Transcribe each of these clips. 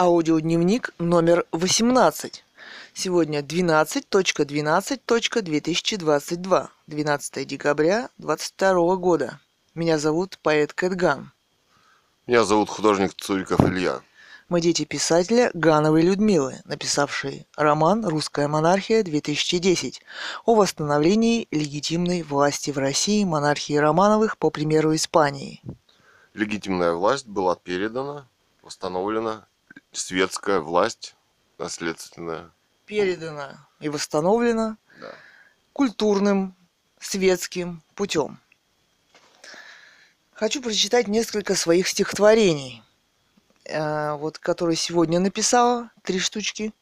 Аудиодневник номер 18. Сегодня 12.12.2022. 12 декабря 2022 года. Меня зовут поэт Кэтган. Меня зовут художник Цуриков Илья. Мы дети писателя Гановой Людмилы, написавшей роман «Русская монархия 2010» о восстановлении легитимной власти в России монархии Романовых по примеру Испании. Легитимная власть была передана, восстановлена светская власть наследственная. Передана и восстановлена Да. культурным, светским путем. Хочу прочитать несколько своих стихотворений, вот, которые сегодня написала, три штучки.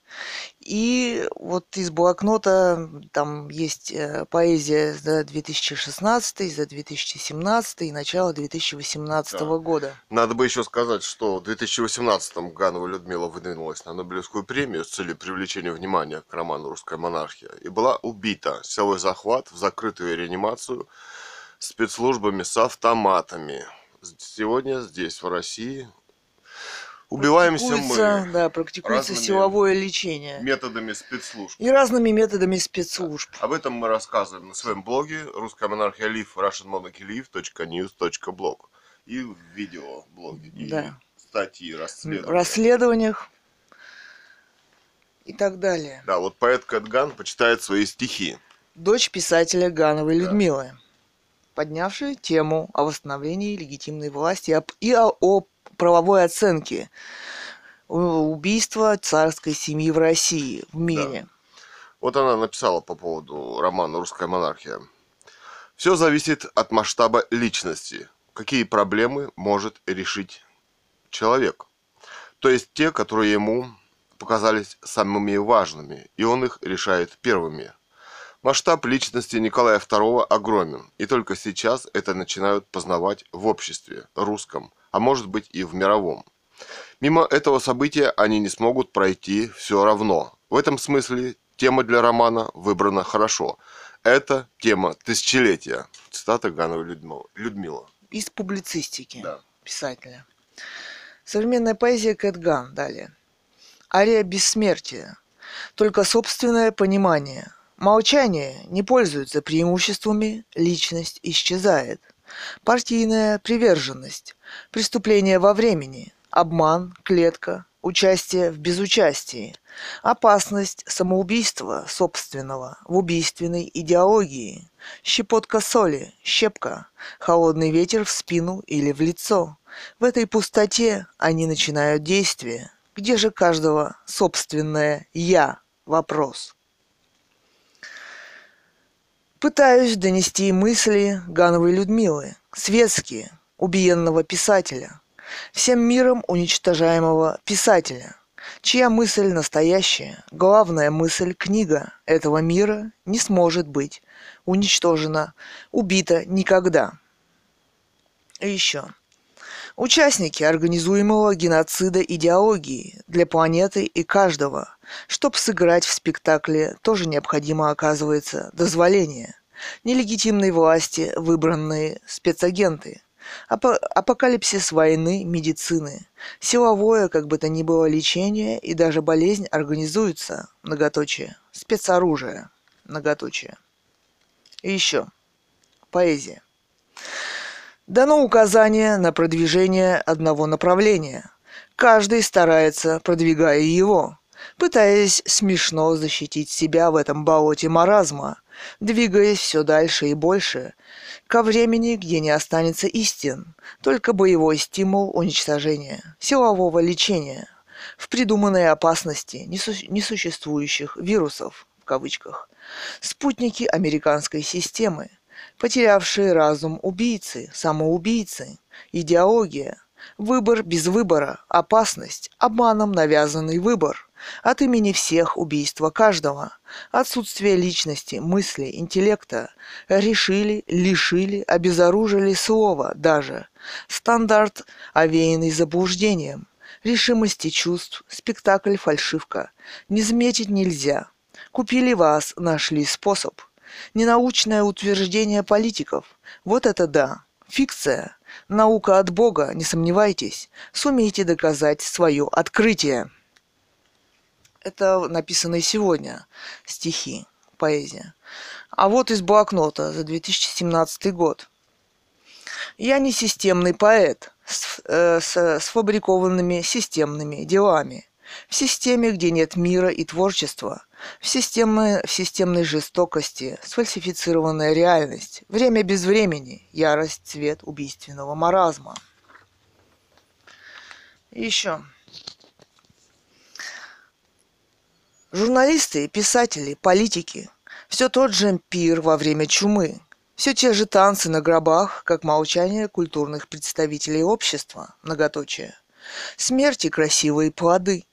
И вот из блокнота там есть э, поэзия за 2016, за 2017 и начало 2018 Да. года. Надо бы еще сказать, что в 2018-м Ганова Людмила выдвинулась на Нобелевскую премию с целью привлечения внимания к роману «Русская монархия» и была убита силой захват в закрытую реанимацию спецслужбами с автоматами. Сегодня здесь, в России, убиваемся мы Да, практикуется силовое лечение. методами спецслужб. И разными методами спецслужб. Об этом мы рассказываем на своем блоге русская монархия лив russianmonarchylive.news.blog и в видеоблоге, и Да. статьи, расследования. расследованиях и так далее. Да, вот поэт Кэтган почитает свои стихи. Дочь писателя Гановой Да. Людмилы, поднявшая тему о восстановлении легитимной власти и об- и о, о правовой оценке у- убийства царской семьи в России, в мире. Вот она написала по поводу романа «Русская монархия». Все зависит от масштаба личности. Какие проблемы может решить человек. То есть те, которые ему показались самыми важными, и он их решает первыми. Масштаб личности Николая II огромен, и только сейчас это начинают познавать в обществе, русском, а может быть и в мировом. Мимо этого события они не смогут пройти все равно. В этом смысле тема для романа выбрана хорошо. Это тема тысячелетия. Цитата Людмила. Людмила. Из публицистики Да. писателя. Современная поэзия Кэтган. Далее. Ария бессмертия. Только собственное понимание. Молчание не пользуется преимуществами, личность исчезает. Партийная приверженность. Преступление во времени. Обман, клетка, участие в безучастии. Опасность самоубийства собственного в убийственной идеологии. Щепотка соли, щепка, холодный ветер в спину или в лицо. В этой пустоте они начинают действие. Где же каждого собственное «я»? Вопрос. Пытаюсь донести мысли Гановой Людмилы, светские, убиенного писателя, всем миром уничтожаемого писателя, чья мысль настоящая, главная мысль книга этого мира не сможет быть уничтожена, убита никогда. И еще. Участники организуемого геноцида идеологии для планеты и каждого. Чтоб сыграть в спектакле, тоже необходимо, оказывается, дозволение. Нелегитимной власти выбранные спецагенты. Апо- апокалипсис войны, медицины. Силовое, как бы то ни было, лечение и даже болезнь организуются, многоточие. Спецоружие, многоточие. И еще. Поэзия. Дано указание на продвижение одного направления. Каждый старается, продвигая его, пытаясь смешно защитить себя в этом болоте маразма, двигаясь все дальше и больше, ко времени, где не останется истин, только боевой стимул уничтожения, силового лечения, в придуманной опасности несу- несуществующих вирусов, в кавычках, спутники американской системы, потерявшие разум убийцы, самоубийцы, идеология, выбор без выбора, опасность, обманом навязанный выбор, от имени всех убийства каждого, отсутствие личности, мысли, интеллекта, решили, лишили, обезоружили слова даже, стандарт, овеянный заблуждением, решимости чувств, спектакль фальшивка, не заметить нельзя, купили вас, нашли способ – Ненаучное утверждение политиков. Вот это да. Фикция. Наука от Бога, не сомневайтесь, сумеете доказать свое открытие. Это написанные сегодня стихи, поэзия. А вот из блокнота за 2017 год. Я не системный поэт с, э, с сфабрикованными системными делами. В системе, где нет мира и творчества, в, системе, в системной жестокости, сфальсифицированная реальность, время без времени, ярость, цвет убийственного маразма. И еще. Журналисты, писатели, политики – все тот же пир во время чумы, все те же танцы на гробах, как молчание культурных представителей общества, многоточие. Смерти красивые плоды,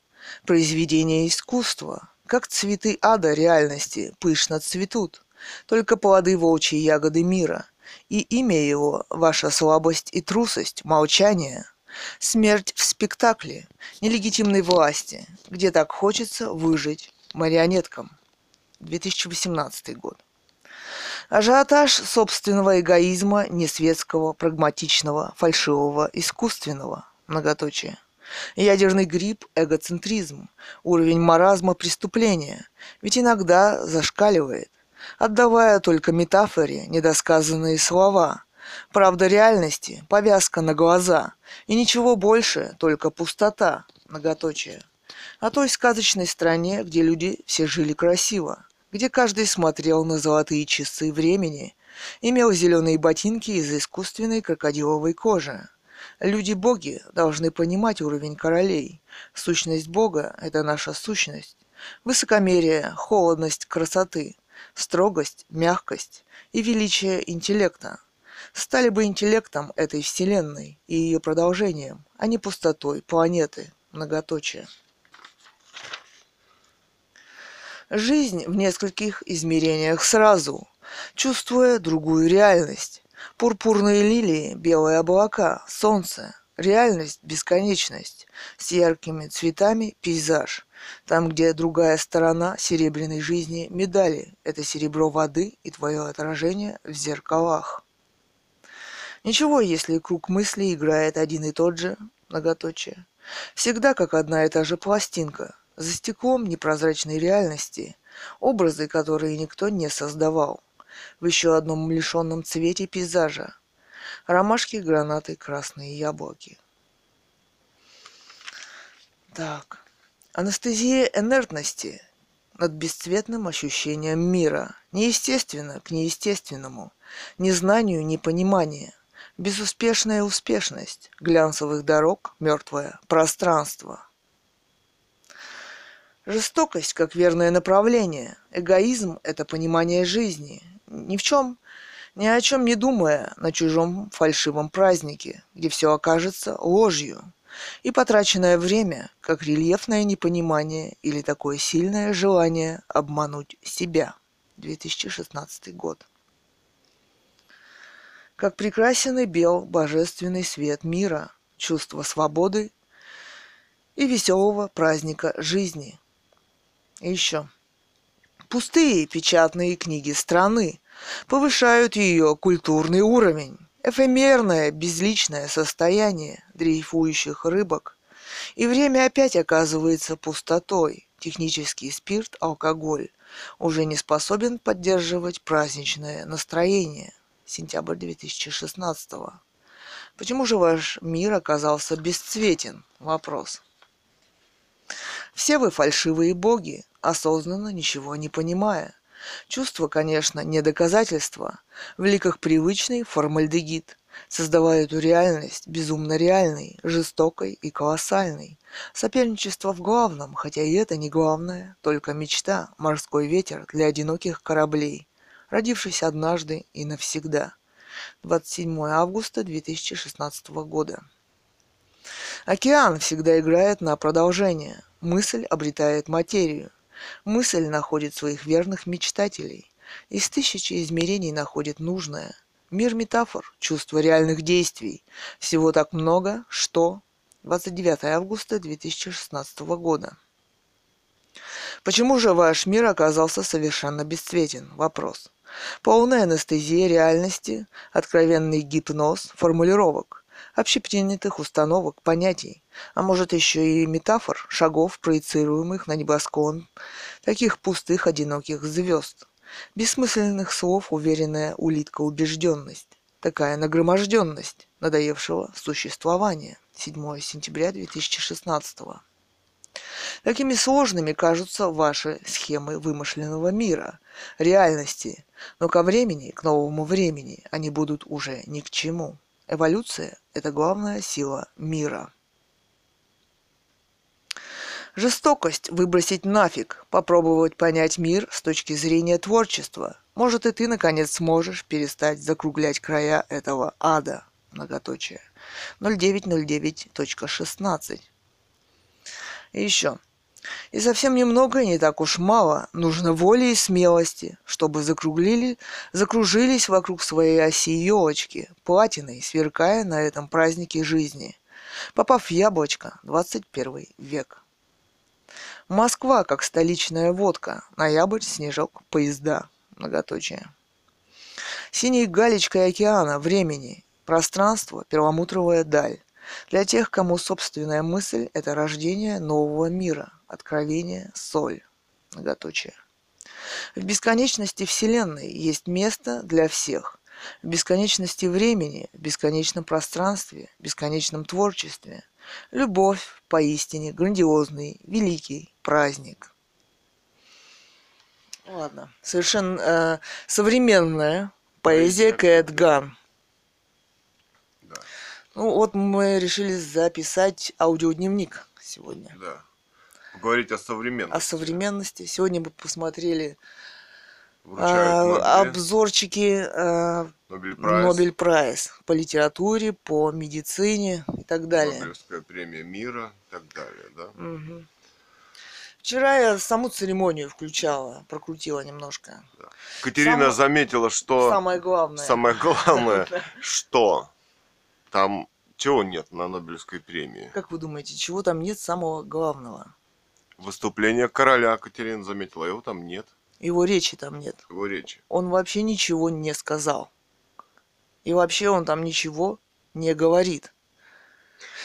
произведения искусства, как цветы ада реальности, пышно цветут, только плоды волчьей ягоды мира, и имя его – ваша слабость и трусость, молчание – Смерть в спектакле нелегитимной власти, где так хочется выжить марионеткам. 2018 год. Ажиотаж собственного эгоизма, несветского, прагматичного, фальшивого, искусственного. Многоточие. Ядерный гриб – эгоцентризм, уровень маразма преступления, ведь иногда зашкаливает, отдавая только метафоре недосказанные слова. Правда реальности – повязка на глаза, и ничего больше, только пустота, многоточие. О той сказочной стране, где люди все жили красиво, где каждый смотрел на золотые часы времени, имел зеленые ботинки из искусственной крокодиловой кожи. Люди-боги должны понимать уровень королей. Сущность Бога – это наша сущность. Высокомерие, холодность красоты, строгость, мягкость и величие интеллекта. Стали бы интеллектом этой вселенной и ее продолжением, а не пустотой планеты, многоточие. Жизнь в нескольких измерениях сразу, чувствуя другую реальность. Пурпурные лилии, белые облака, солнце, реальность, бесконечность, с яркими цветами пейзаж. Там, где другая сторона серебряной жизни медали, это серебро воды и твое отражение в зеркалах. Ничего, если круг мыслей играет один и тот же, многоточие. Всегда как одна и та же пластинка – за стеклом непрозрачной реальности образы, которые никто не создавал. В еще одном лишенном цвете пейзажа. Ромашки, гранаты, красные яблоки. Так. Анестезия инертности над бесцветным ощущением мира. Неестественно к неестественному. Незнанию, непонимание. Безуспешная успешность. Глянцевых дорог, мертвое пространство – Жестокость как верное направление. Эгоизм – это понимание жизни. Ни в чем, ни о чем не думая на чужом фальшивом празднике, где все окажется ложью. И потраченное время, как рельефное непонимание или такое сильное желание обмануть себя. 2016 год. Как прекрасен и бел божественный свет мира, чувство свободы и веселого праздника жизни – еще. Пустые печатные книги страны повышают ее культурный уровень. Эфемерное, безличное состояние дрейфующих рыбок. И время опять оказывается пустотой. Технический спирт, алкоголь уже не способен поддерживать праздничное настроение. Сентябрь 2016 Почему же ваш мир оказался бесцветен? Вопрос. Все вы фальшивые боги, осознанно ничего не понимая. Чувство, конечно, не доказательство. В ликах привычный формальдегид, создавая эту реальность безумно реальной, жестокой и колоссальной. Соперничество в главном, хотя и это не главное, только мечта, морской ветер для одиноких кораблей, родившись однажды и навсегда. 27 августа 2016 года. Океан всегда играет на продолжение. Мысль обретает материю. Мысль находит своих верных мечтателей. Из тысячи измерений находит нужное. Мир метафор, чувство реальных действий. Всего так много, что... 29 августа 2016 года. Почему же ваш мир оказался совершенно бесцветен? Вопрос. Полная анестезия реальности, откровенный гипноз формулировок, общепринятых установок, понятий, а может еще и метафор, шагов, проецируемых на небосклон таких пустых одиноких звезд. Бессмысленных слов уверенная улитка убежденность, такая нагроможденность надоевшего существования. 7 сентября 2016 Какими сложными кажутся ваши схемы вымышленного мира, реальности, но ко времени, к новому времени, они будут уже ни к чему. Эволюция – это главная сила мира. Жестокость выбросить нафиг, попробовать понять мир с точки зрения творчества. Может и ты, наконец, сможешь перестать закруглять края этого ада. Многоточие. 0909.16. И еще. И совсем немного, не так уж мало, нужно воли и смелости, чтобы закруглили, закружились вокруг своей оси елочки, платиной, сверкая на этом празднике жизни. Попав в яблочко, 21 век. Москва, как столичная водка. Ноябрь, снежок, поезда. Многоточие. Синей галечкой океана, времени, пространство, перламутровая даль. Для тех, кому собственная мысль – это рождение нового мира, откровение, соль. Многоточие. В бесконечности Вселенной есть место для всех. В бесконечности времени, в бесконечном пространстве, в бесконечном творчестве – Любовь поистине грандиозный, великий праздник. Ладно, совершенно э, современная поэзия Кэт Ган. Да. Ну вот мы решили записать аудиодневник сегодня. Да. Говорить о современности. О современности. Сегодня мы посмотрели а, обзорчики а, Nobel Prize. Nobel Prize по литературе, по медицине и так далее. Нобелевская премия мира и так далее, да? Мгм. Вчера я саму церемонию включала, прокрутила немножко. Катерина Само- заметила, что Самое главное. самое главное, что там чего нет на Нобелевской премии? Как вы думаете, чего там нет самого главного? Выступление короля Катерина заметила, его там нет, Его речи там нет. его речи. Он вообще ничего не сказал. И вообще он там ничего не говорит.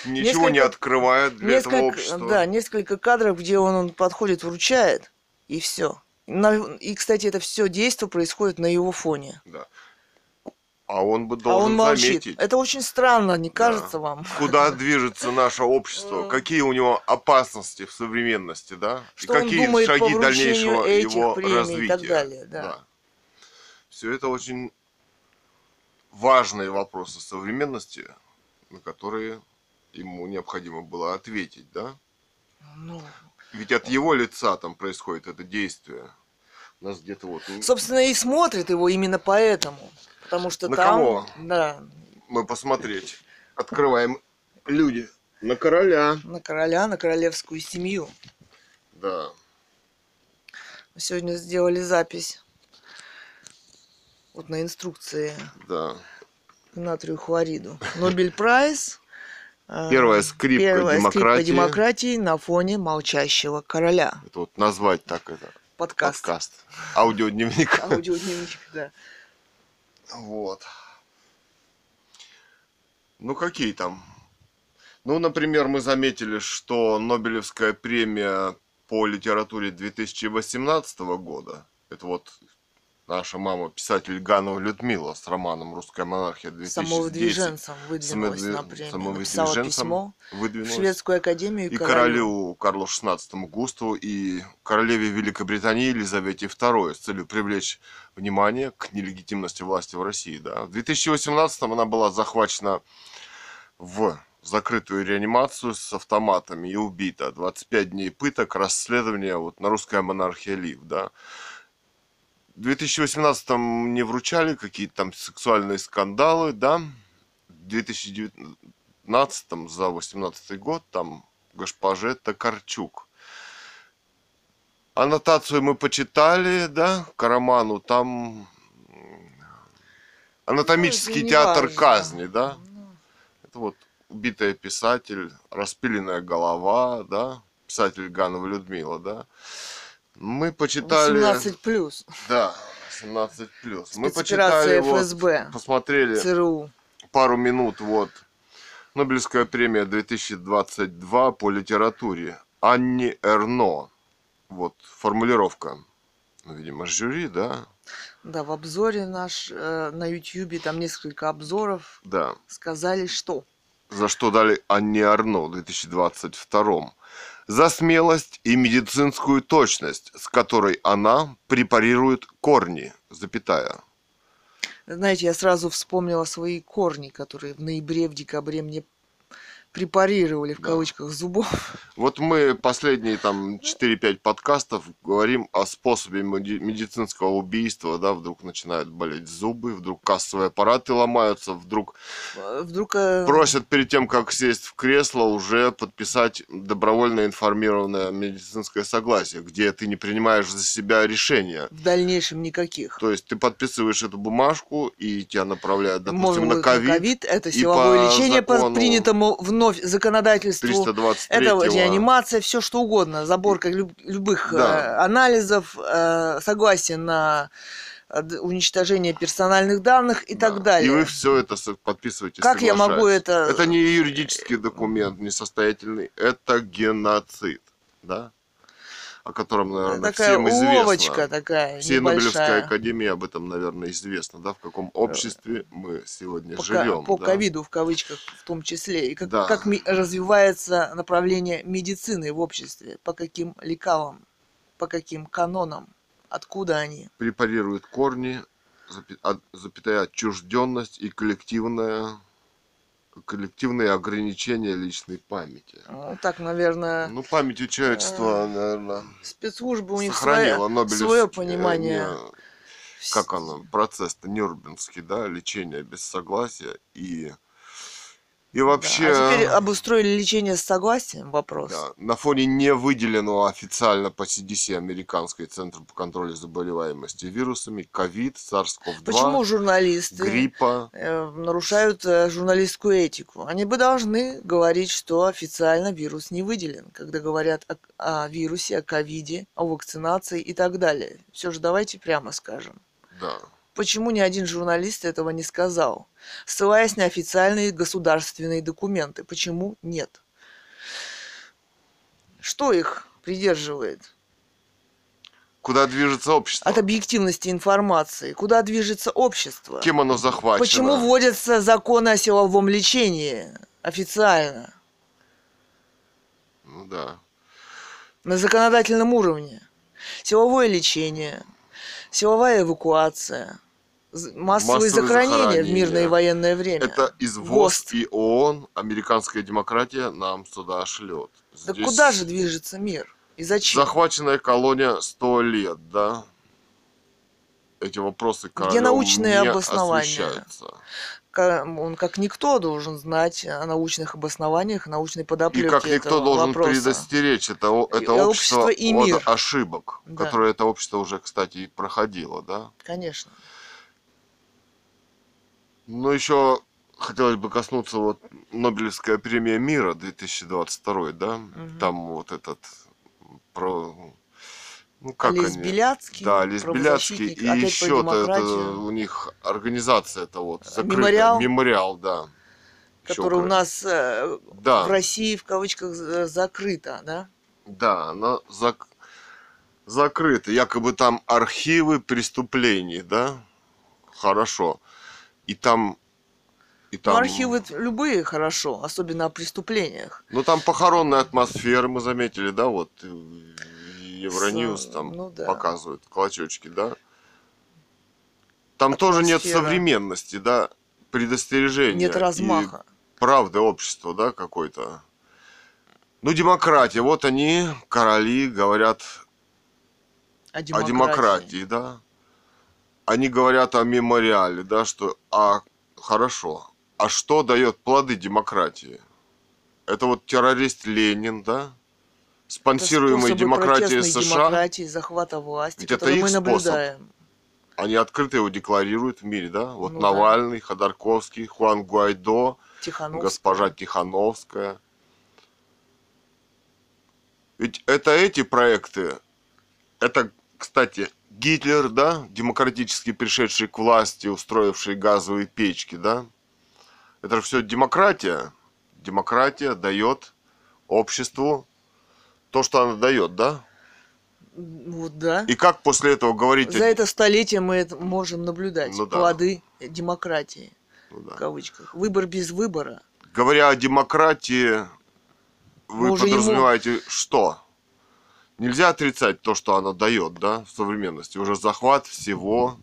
Ничего не Несколько- открывает для этого общества. да, несколько кадров, где он, он подходит, вручает, и все. И, кстати, это все действие происходит на его фоне. Да. А он бы а должен он молчит. заметить, Это очень странно, не кажется вам? куда движется наше общество, какие у него опасности в современности, да? Что он и какие думает по шаги вручению дальнейшего этих его премий и развития. так далее, да. Все это очень важные вопросы современности, на которые ему необходимо было ответить, да? Ну, Ведь от его лица там происходит это действие. Нас где-то вот ну, собственно, и смотрит его именно поэтому. Потому что На там... кого? Да, мы посмотреть. Открываем люди на короля. на короля, на королевскую семью. Да. Мы сегодня сделали запись вот на инструкции Да. натрию хлориду. Нобель Прайс. э, Первая скрипка первая скрипка демократии. демократии на фоне молчащего короля. Это вот назвать так это. Подкаст. Подкаст. Аудиодневник. Аудиодневник, да. Вот. Ну, какие там? Ну, например, мы заметили, что Нобелевская премия по литературе 2018 года, это вот наша мама, писатель Ганова Людмила с романом «Русская монархия 2010». Самовыдвиженцем выдвинулась на Самовыдви- премию. Написала самовыдвиженцем письмо в выдвинулась. Шведскую академию и королю Карлу XVI Густаву и королеве Великобритании Елизавете II с целью привлечь внимание к нелегитимности власти в России. Да. В 2018 она была захвачена в закрытую реанимацию с автоматами и убита. 25 дней пыток, расследование вот, на русская монархия Лив. Да. В 2018 не вручали какие-то там сексуальные скандалы, да. В 2019 за 18 год там госпоже Токарчук. Аннотацию мы почитали, да, к роману, там анатомический Ну, театр неважно. казни, да. Ну, Это вот убитая писатель, распиленная голова, да, писатель Ганова Людмила, да. Мы почитали... 18 плюс. Да, 18 плюс. Мы почитали, вот, ФСБ, посмотрели ЦРУ. пару минут, вот, Нобелевская премия 2022 по литературе. Анни Эрно. Вот, формулировка. Ну, видимо, жюри, да? Да, в обзоре наш э, на Ютьюбе, там несколько обзоров, Да. сказали, что За что дали Анне Арно в 2022 За смелость и медицинскую точность, с которой она препарирует корни, запятая. Знаете, я сразу вспомнила свои корни, которые в ноябре, в декабре мне препарировали, в Да. кавычках, зубов. Вот мы последние там 4-5 подкастов говорим о способе меди- медицинского убийства, да, вдруг начинают болеть зубы, вдруг кассовые аппараты ломаются, вдруг Э, Вдруг э, просят перед тем, как сесть в кресло, уже подписать добровольно информированное медицинское согласие, где ты не принимаешь за себя решения. в дальнейшем никаких. То есть ты подписываешь эту бумажку, и тебя направляют, допустим, Может на ковид, это силовое лечение закону принятому вновь законодательству. 323 Это реанимация, все что угодно, заборка люб- любых Да. э, анализов, э, согласие на э, уничтожение персональных данных и так далее. И вы все это подписываете. Как я могу это- Это не юридический документ, не состоятельный, это геноцид, да? О котором, наверное, такая всем известно. уловочка такая Всей Нобелевской небольшая. академии об этом, наверное, известно, да, в каком обществе мы сегодня по, живем. по да? ковиду в кавычках в том числе и как, Да. как развивается направление медицины в обществе по каким лекалам по каким канонам откуда они Препарирует корни, запятая отчужденность и коллективное коллективные ограничения личной памяти. ну, так наверное Ну, память у человечества, наверное, спецслужбы у них сохранила свое, Нобелевский, свое э, понимание не- как оно, процесс-то Нюрнбергский, да, лечение без согласия и и Да. вообще а теперь обустроили лечение с согласием вопрос да, на фоне не выделенного официально по CDC американской Центр по контролю заболеваемости вирусами ковид, SARS-CoV-2, почему журналисты гриппа, э, нарушают э, журналистскую этику. Они бы должны говорить, что официально вирус не выделен, когда говорят о, о вирусе, о ковиде, о вакцинации и так далее. Все же давайте прямо скажем. да. Почему ни один журналист этого не сказал? Ссылаясь на официальные государственные документы. Почему нет? Что их придерживает? Куда движется общество? От объективности информации. Куда движется общество? Кем оно захвачено? Почему вводятся законы о силовом лечении официально, Ну да. на законодательном уровне? Силовое лечение, силовая эвакуация, массовые, Массовые захоронения, в мирное и военное время. Это из ГОСТ. и ООН американская демократия нам сюда шлет. Да Здесь куда же движется мир? И зачем? Захваченная колония 100 лет, да? Эти вопросы королем научные не обоснования? Он как никто должен знать о научных обоснованиях, научной И подоплеке как никто этого должен вопроса. предостеречь это, о- И это общество, общество, и от мир. ошибок, Да. которые это общество уже, кстати, и проходило, да? Конечно. Ну, еще хотелось бы коснуться вот Нобелевская премия мира 2022, да? Мгм. Там вот этот про... Ну, как Лес они? Беляцкий, Да, Лес Беляцкий. И еще это у них организация это вот закрытая. Мемориал? Мемориал, да. Который у нас э, Да. в России в кавычках э, закрыта, да? Да, она зак... закрыта. Якобы там архивы преступлений, да? Хорошо. И там... И там... Ну, архивы любые хорошо, особенно о преступлениях. Ну, там похоронная атмосфера, мы заметили, да, вот э, Евроньюз там ну да. показывает клочочки, да. Там тоже нет Атмосфера. современности, да, предостережения. Нет размаха. правды общества, да, какой-то. Ну, демократия. Вот они, короли, говорят О о демократии. демократии, да. Они говорят о мемориале, да, что а хорошо. А что дает плоды демократии? Это вот террорист Ленин, да? Способы демократией США, демократии, захвата власти, Ведь это их мы способ. наблюдаем. они открыто его декларируют в мире, да? Вот Ну да. Навальный, Ходорковский, Хуан Гуайдо, Тихановская. госпожа Тихановская. Ведь это эти проекты, это, кстати, Гитлер, да, демократически пришедший к власти, устроивший газовые печки, да, это же все демократия. Демократия дает обществу то, что она дает, да? Вот да. И как после этого говорить... За это столетие мы это можем наблюдать Ну да. плоды демократии, Ну да. в кавычках. Выбор без выбора. Говоря о демократии, вы не подразумеваете что? Нельзя отрицать то, что она дает, да, в современности. Уже захват всего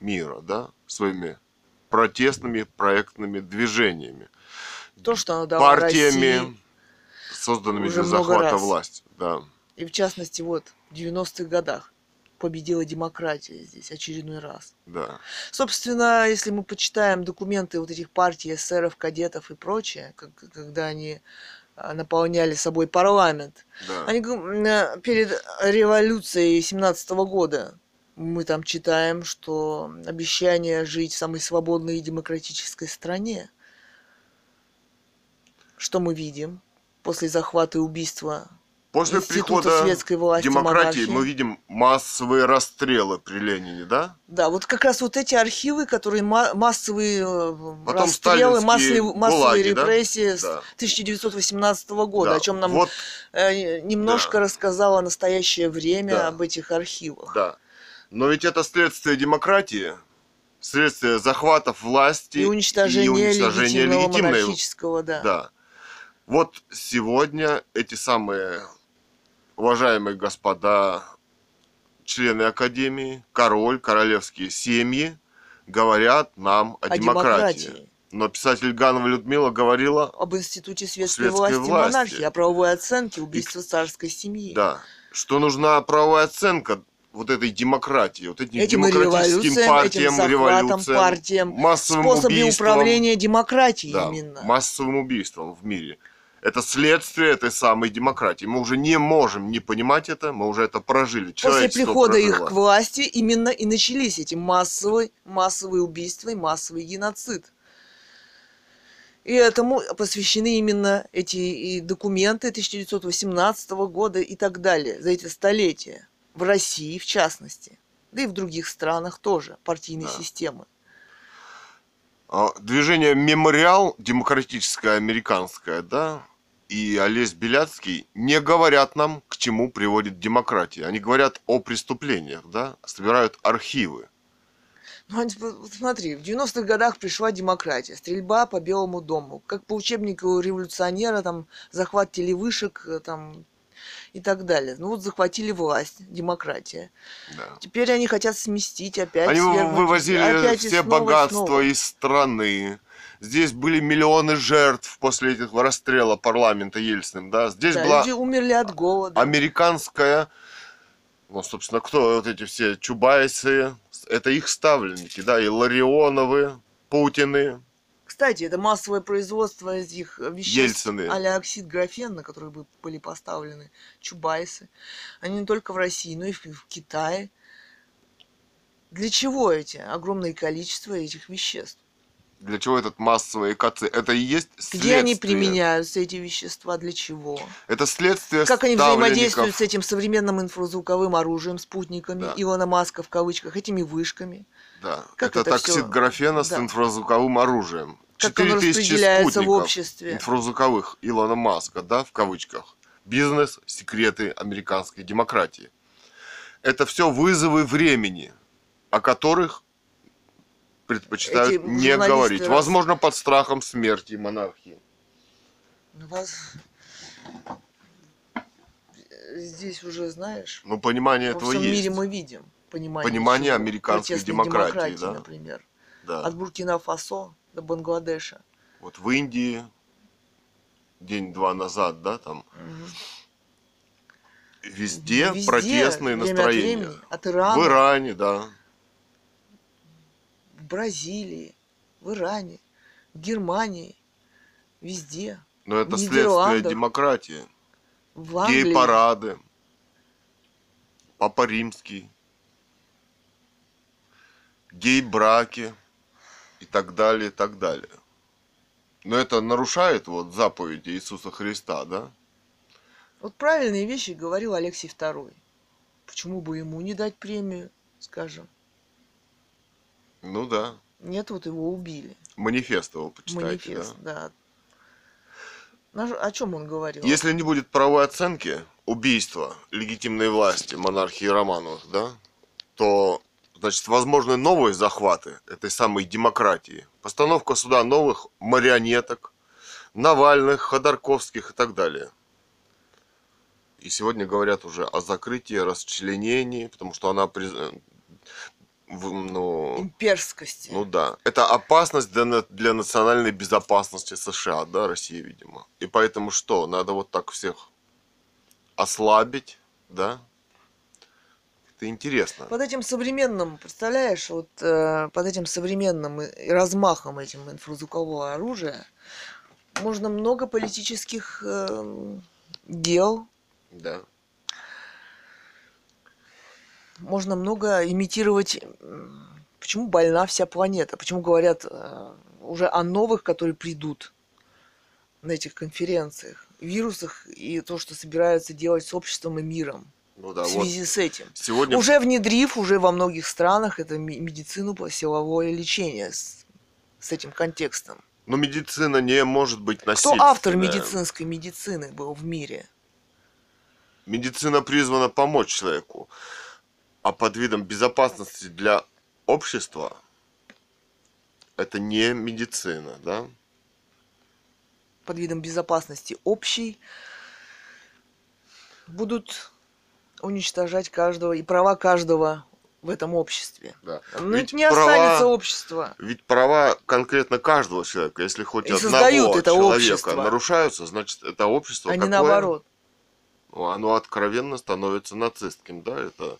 мира, да, своими протестными проектными движениями, То, что она дала партиями, России. созданными уже для захвата раз. власти. Да. И в частности, вот, в 90-х годах победила демократия здесь очередной раз. Да. Собственно, если мы почитаем документы вот этих партий, эсеров, кадетов и прочее, как- когда они наполняли собой парламент, Да. они перед революцией 17 года мы там читаем, что обещание жить в самой свободной и демократической стране. Что мы видим после захвата и убийства После института прихода власти, демократии монархии? мы видим массовые расстрелы при Ленине, да? Да, вот как раз вот эти архивы, которые ма- массовые э, Потом расстрелы, массовые, массовые гулаги, репрессии с Да. 1918 года, Да. о чем нам Вот, э, немножко Да. рассказало настоящее время Да. об этих архивах. да. Но ведь это следствие демократии, следствие захватов власти И уничтожение, и уничтожения легитимного легитимной монархического, да. Да. Вот сегодня эти самые уважаемые господа, члены Академии, король, королевские семьи говорят нам о, О демократии. демократии, Но писатель Ганова Людмила говорила, об институте светской, Светской власти, власти. монархии, о правовой оценке убийства царской семьи. да, что нужна правовая оценка вот этой демократии, вот этим, Этим демократическим партиям, этим революциям, партиям, массовым способе убийствам. управления демократией Да, именно. массовым убийством в мире. Это следствие этой самой демократии. Мы уже не можем не понимать это, мы уже это прожили. После прихода их прожило. к власти именно и начались эти массовые, массовые убийства и массовый геноцид. И этому посвящены именно эти и документы 1918 года и так далее, за эти столетия. В России, в частности. Да и в других странах тоже, партийной Да. системы. А, Движение «Мемориал» демократическое американское, да, и Олесь Беляцкий не говорят нам, к чему приводит демократия. Они говорят о преступлениях, да, собирают архивы. Ну, смотри, в 90-х годах пришла демократия, стрельба по Белому дому, как по учебнику революционера, там, захват телевышек, э, там, и так далее. Ну вот захватили власть, демократия. Да. Теперь они хотят сместить опять. Они свергнуть, вывозили опять все снова, богатства снова. из страны. Здесь были миллионы жертв после этого расстрела парламента Ельциным, да. Здесь Да, была люди умерли от голода. американская, ну, собственно, кто вот эти все Чубайсы, это их ставленники, да, и Ларионовы, Путины, Кстати, это массовое производство этих веществ Ельцины. а оксид графен, на которые бы- были поставлены чубайсы. Они не только в России, но и в, Китае. Для чего эти огромное количество этих веществ? Для чего этот массовый экоцид? Это и есть Где они следствие. применяются, эти вещества, для чего? Это следствие Как они взаимодействуют с этим современным инфразвуковым оружием, спутниками, Да. Илона Маска в кавычках, этими вышками? Да. Как это, это токсид всё? графена с Да. инфразвуковым оружием. Как 4000 распределяется в обществе? инфразвуковых Илона Маска, да, в кавычках. Бизнес, секреты американской демократии. Это все вызовы времени, о которых предпочитают Эти не журналисты говорить. раз- Возможно, под страхом смерти монархии. Ну, Вас... Здесь уже, знаешь, Но понимание во этого всем есть. мире мы видим понимание, Понимание чего? американской демократии, демократии, да. например. Да. От Буркина-Фасо до Бангладеша. Вот в Индии день-два назад, да, там Мгм. везде, Везде, протестные время от настроения. времени. От Ирана, В Иране, да. В Бразилии, в Иране, в Германии, везде. Но это следствие демократии. Гей-парады. Папа Римский. Гей-браки. И так далее, и так далее. Но это нарушает вот заповеди Иисуса Христа, да? Вот правильные вещи говорил Алексей II. Почему бы ему не дать премию скажем. Ну да. Нет, вот его убили. Манифест его почитайте, Манифест, да. да. О чем он говорил? Если не будет правовой оценки убийства легитимной власти, монархии Романовых, да, то, значит, возможны новые захваты этой самой демократии. Постановка суда новых марионеток, Навальных, Ходорковских и так далее. И сегодня говорят уже о закрытии, расчленении, потому что она ну, Имперскости. ну да, это опасность для, для национальной безопасности США, да, России, видимо. И поэтому что, надо вот так всех ослабить, да? Это интересно. Под этим современным, представляешь, вот э, под этим современным размахом этим инфразвукового оружия можно много политических э, дел, Да. Можно много имитировать. Почему больна вся планета? Почему говорят э, уже о новых, которые придут на этих конференциях, вирусах и то, что собираются делать с обществом и миром Ну да, в вот связи с этим? сегодня... Уже внедрив уже во многих странах это медицину силовое лечение с, с этим контекстом. Но медицина не может быть Кто насильственная. автор медицинской медицины был в мире? Медицина призвана помочь человеку, а под видом безопасности для общества это не медицина, да? Под видом безопасности общей будут уничтожать каждого и права каждого в этом обществе. да. Ну, Ведь не права- останется общества. Ведь права конкретно каждого человека, если хоть И одного это человека общество. нарушаются, значит это общество а не какое? наоборот. Ну, Оно откровенно становится нацистским, да? Это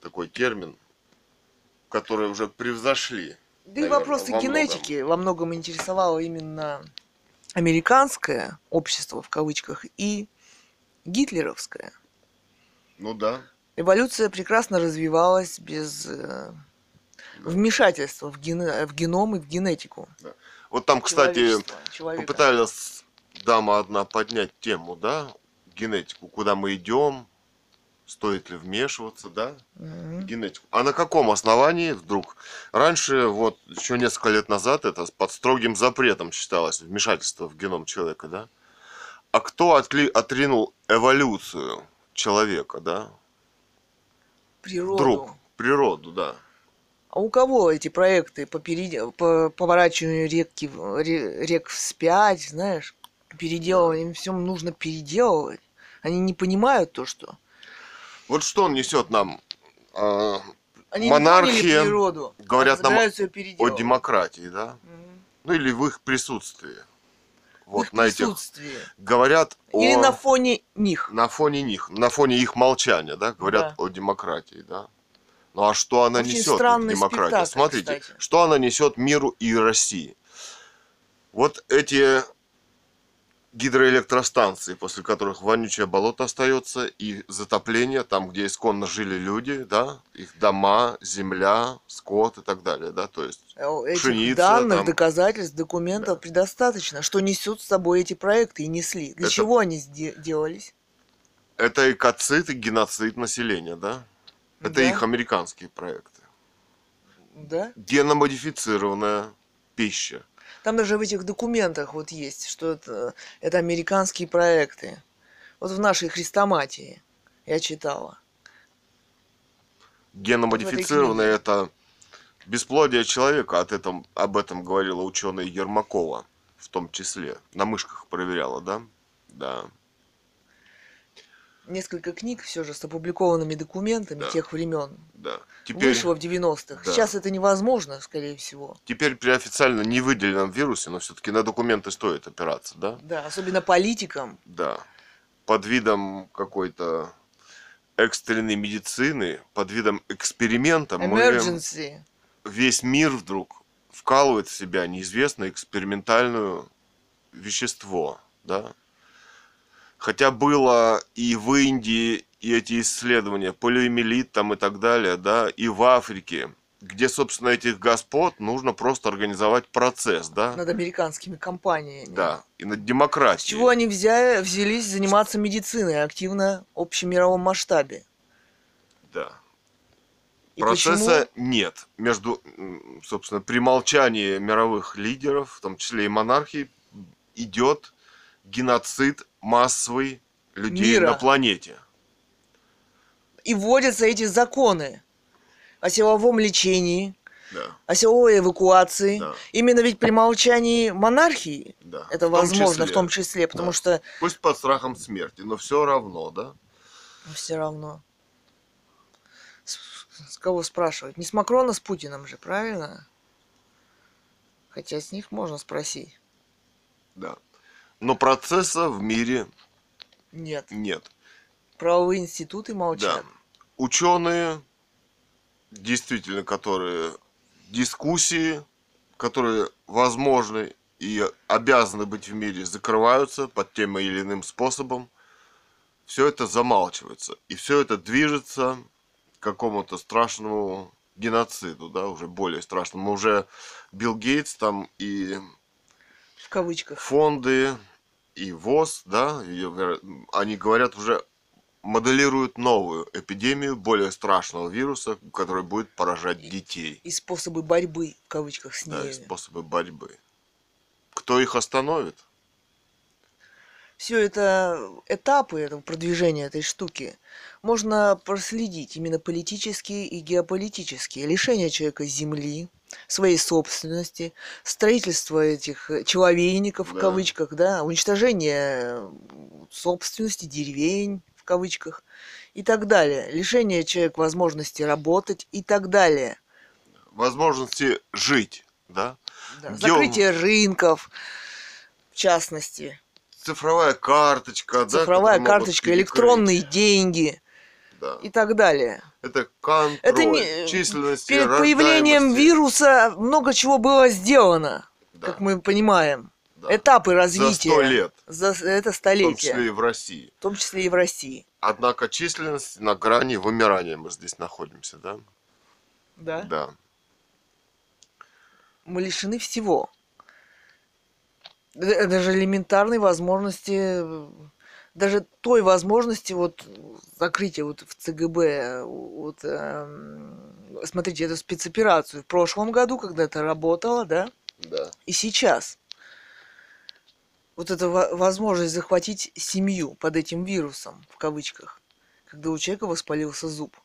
такой термин, который уже превзошли. Да и наверно, вопросы во многом. генетики во многом интересовало именно американское общество в кавычках и гитлеровское. Ну да. Эволюция прекрасно развивалась без э, вмешательства в, гене- в геном и в генетику. Вот там, кстати, человека. попыталась дама одна поднять тему, да, генетику, куда мы идем, стоит ли вмешиваться, да, Мгм. генетику. А на каком основании вдруг? Раньше, вот еще несколько лет назад, это под строгим запретом считалось вмешательство в геном человека, да? А кто отли, отринул эволюцию человека, да? Природу. Вдруг, природу, да. А у кого эти проекты по, переде- по поворачиванию реки, рек вспять, знаешь, переделывание, им все нужно переделывать. Они не понимают то, что... Вот что он несет нам? а, Они Монархия, природу, говорят нам о демократии, да? Мгм. Ну или в их присутствии. Вот их на этих говорят Или о на фоне них. на фоне них, на фоне их молчания, да, говорят Да. о демократии, да. Ну а что она Очень несет, демократия? Смотрите, кстати. что она несет миру и России. Вот эти гидроэлектростанции, после которых вонючее болото остается, и затопление, там, где исконно жили люди, да, их дома, земля, скот и так далее, да, то есть Э, Этих Пшеница, данных, там. доказательств, документов предостаточно. Что несут с собой эти проекты и несли. Для Это- чего они делались? это экоцид и геноцид населения, да? Это Да. их американские проекты. Да? Геномодифицированная пища. Там даже в этих документах вот есть, что это, это американские проекты. Вот в нашей хрестоматии я читала. Геномодифицированное это бесплодие человека. От этом, об этом говорила ученая Ермакова в том числе. На мышках проверяла, да? Да. Несколько книг все же с опубликованными документами Да. тех времен. Да. Теперь, Вышло в 90-х. Да. Сейчас это невозможно, скорее всего. теперь при официально не выделенном вирусе, но все-таки на документы стоит опираться, да? Да, особенно политикам. Да. Под видом какой-то экстренной медицины, под видом эксперимента мы Emergency. весь мир вдруг вкалывает в себя неизвестное экспериментальное вещество, да. Хотя было и в Индии и эти исследования, полиомиелит там и так далее, да, и в Африке, где, собственно, этих господ нужно просто организовать процесс, да, над американскими компаниями. да, и над С демократией. чего они взяли, взялись заниматься медициной активно в общемировом масштабе? Да. И Процесса почему? нет. Между, собственно, при молчании мировых лидеров, в том числе и монархии, идет геноцид массовый людей Мира. на планете. И вводятся эти законы о силовом лечении, Да, о силовой эвакуации. Да. Именно ведь при молчании монархии да. это В том возможно, в числе. том числе, потому Да. что Пусть под страхом смерти, но все равно, да? все равно. С, с кого спрашивать? Не с Макрона, с Путиным же, правильно? Хотя с них можно спросить. Да. Но процесса в мире Нет. нет. Правовые институты молчат. Да. Ученые, действительно, которые дискуссии, которые возможны и обязаны быть в мире, закрываются под тем или иным способом. Все это замалчивается. И все это движется к какому-то страшному геноциду, да, уже более страшному. Уже Билл Гейтс там и В кавычках. фонды и ВОЗ, да, говорят- они говорят уже моделируют новую эпидемию более страшного вируса, который будет поражать детей. И способы борьбы, в кавычках, с Да, и способы борьбы. Кто их остановит? Все это этапы этого продвижения этой штуки можно проследить именно политические и геополитические. Лишение человека земли, своей собственности, строительство этих э, человейников в Да. кавычках, да, уничтожение собственности, деревень в кавычках и так далее. Лишение человека возможности работать и так далее. Возможности жить, да? Да, Где Закрытие рынков, в частности. Цифровая карточка, да, Цифровая могут карточка, электронные деньги да. и так далее. Это контроль Это не- численности, Перед появлением вируса много чего было сделано, Да, как мы понимаем. да. Этапы За развития. сто лет, За это в том столетие. числе и в России. В том числе и в России. Однако численность на грани вымирания мы здесь находимся, да? Да? Да. Мы лишены всего. Д- Даже элементарной возможности, э, даже той возможности вот закрытия вот в ЦГБ, вот, эм, смотрите, эту спецоперацию в прошлом году, когда это работало, да, Да. и сейчас. Вот эта во- возможность захватить семью под этим вирусом, в кавычках, когда у человека воспалился зуб.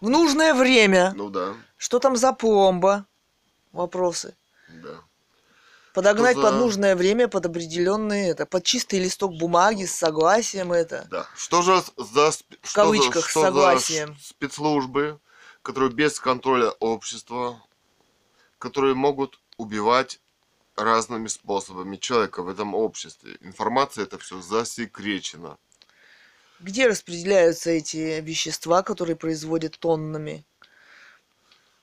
В нужное время. Ну да, Что там за пломба? Вопросы. Подогнать за- под нужное время, под определенные, это, под чистый листок бумаги с согласием это. Да. Что же за В что кавычках, за, что за согласием. ш- спецслужбы, которые без контроля общества, которые могут убивать разными способами человека в этом обществе. Информация это все засекречена. Где распределяются эти вещества, которые производят тоннами,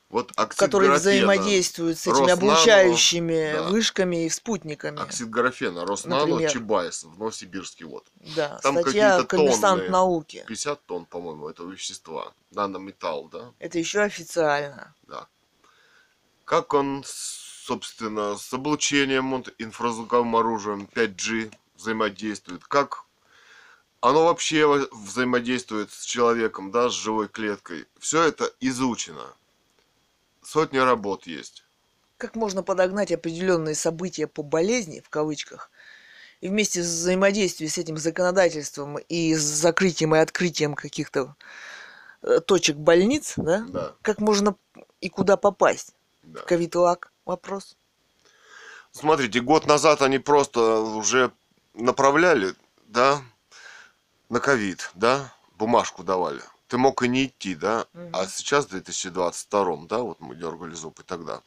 Вот которые взаимодействуют с этими Роснано, облучающими да. вышками и спутниками? Оксид графена, Роснано, Например. Чебайс в Новосибирске. Вот. Да, Там статья «Коммерсант тонны. науки». 50 тонн, по-моему, этого вещества. Нанометалл, да? Это еще официально. Да. Как он, собственно, с облучением, вот, инфразвуковым оружием 5G взаимодействует? Как оно вообще во- взаимодействует с человеком, да, с живой клеткой? Все это изучено. Сотни работ есть. Как можно подогнать определенные события по болезни, в кавычках, и вместе с взаимодействием с этим законодательством и с закрытием и открытием каких-то э, точек больниц, да? Да, Как можно и куда попасть? да. Ковид-лак? Вопрос. Смотрите, год назад они просто уже направляли, да, на ковид, да, бумажку давали. Ты мог и не идти, да, Мгм. а сейчас в 2022, да, вот мы дергали зуб и тогда.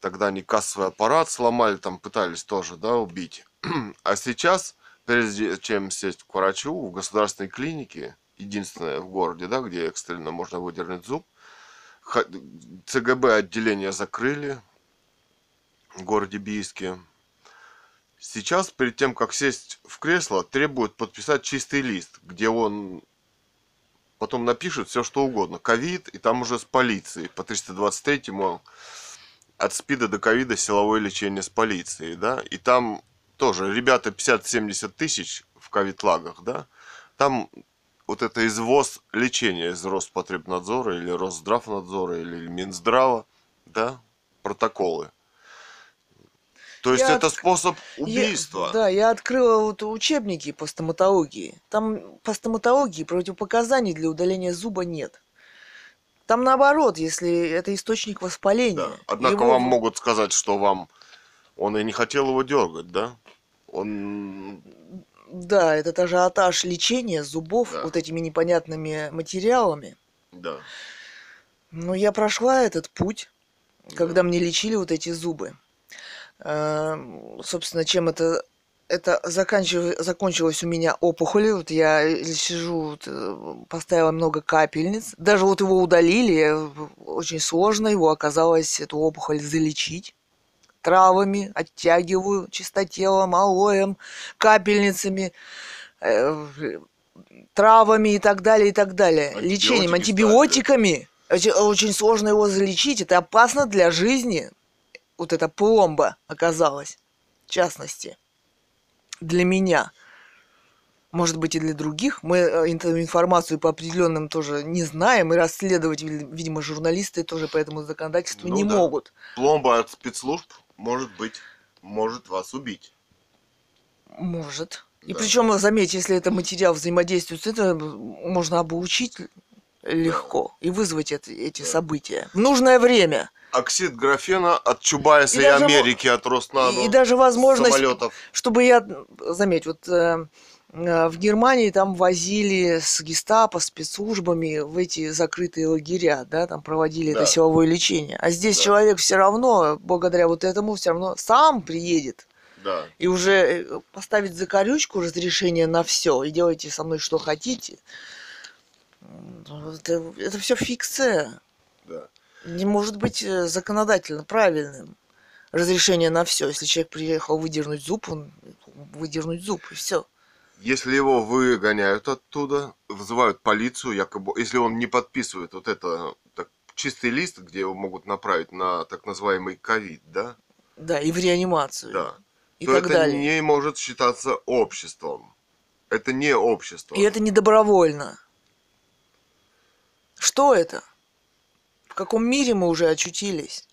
Тогда они кассовый аппарат сломали, там пытались тоже, да, убить. А сейчас, прежде чем сесть к врачу в государственной клинике, единственное в городе, да, где экстренно можно выдернуть зуб, ЦГБ отделение закрыли, в городе Бийске. Сейчас, перед тем, как сесть в кресло, требуют подписать чистый лист, где он потом напишет все, что угодно. Ковид, и там уже с полицией. По 323-му от СПИДа до ковида силовое лечение с полицией, да. И там тоже ребята 50-70 тысяч в ковид-лагах, да. Там вот это извоз лечения из Роспотребнадзора или Росздравнадзора или Минздрава, да, протоколы. То есть Я это отк- способ Я- убийства. да, я открыла вот учебники по стоматологии. Там по стоматологии противопоказаний для удаления зуба нет. Там наоборот, если это источник воспаления. Да. Однако его вам могут сказать, что вам он и не хотел его дергать, да? Он Да, этот ажиотаж лечения зубов Да. вот этими непонятными материалами. да. Но я прошла этот путь, когда мне лечили вот эти зубы. Эм, Собственно, чем это это заканчив- закончилось у меня опухолью. Вот я сижу, вот, э, поставила много капельниц. Даже вот его удалили. э, Очень сложно его оказалось, эту опухоль залечить. Травами оттягиваю чистотелом, алоем, капельницами, э, травами и так далее, и так далее. Лечением, Антибиотики ставят, да? антибиотиками. Очень сложно его залечить. Это опасно для жизни. Вот эта пломба оказалась, в частности, для меня. Может быть, и для других. Мы э, ин- информацию по определенным тоже не знаем, и расследовать, ви- видимо, журналисты тоже по этому законодательству Ну не да. могут. Пломба от спецслужб может быть, может вас убить. Может. И Да. причем, заметь, если это материал взаимодействует с этим, можно облучить легко и вызвать это- эти Да. события. В нужное время. Оксид графена от Чубайса и, И даже Америки, от Роснано. И, и даже возможность, самолетов. чтобы я, заметь, вот э, э, в Германии там возили с гестапо, спецслужбами в эти закрытые лагеря, да, там проводили Да. это силовое лечение. А здесь Да. человек все равно, благодаря вот этому, все равно сам приедет Да. и уже э, поставить закорючку разрешение на все и делайте со мной что хотите. М, Это, все фикция. Да. Не может быть э, законодательно правильным разрешение на все. Если человек приехал выдернуть зуб, он выдернуть зуб, и все. Если его выгоняют оттуда, вызывают полицию, якобы, если он не подписывает вот это так, чистый лист, где его могут направить на так называемый ковид, да, Да, и в реанимацию. да, и то так это далее. не может считаться обществом. Это не общество. И это не добровольно. Что это? В каком мире мы уже очутились?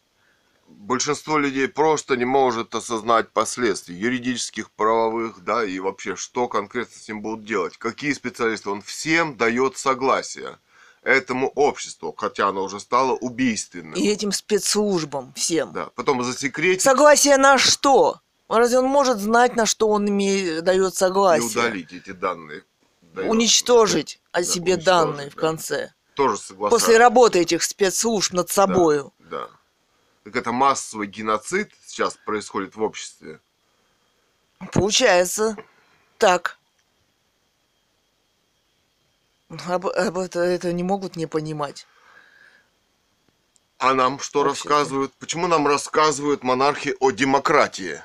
Большинство людей просто не может осознать последствий юридических, правовых, да, и вообще, что конкретно с ним будут делать. Какие специалисты? Он всем дает согласие этому обществу, хотя оно уже стало убийственным. И этим спецслужбам всем. Да, потом засекретить Согласие на что? Разве он может знать, на что он имеет, дает и согласие? удалить эти данные. Дает. Уничтожить о Да, себе данные в да. конце. Тоже согласен. После работы этих спецслужб над собою. Да. Так это массовый геноцид сейчас происходит в обществе. Получается так. Об, об это, это не могут не понимать. А нам что Общество. рассказывают? Почему нам рассказывают монархи о демократии?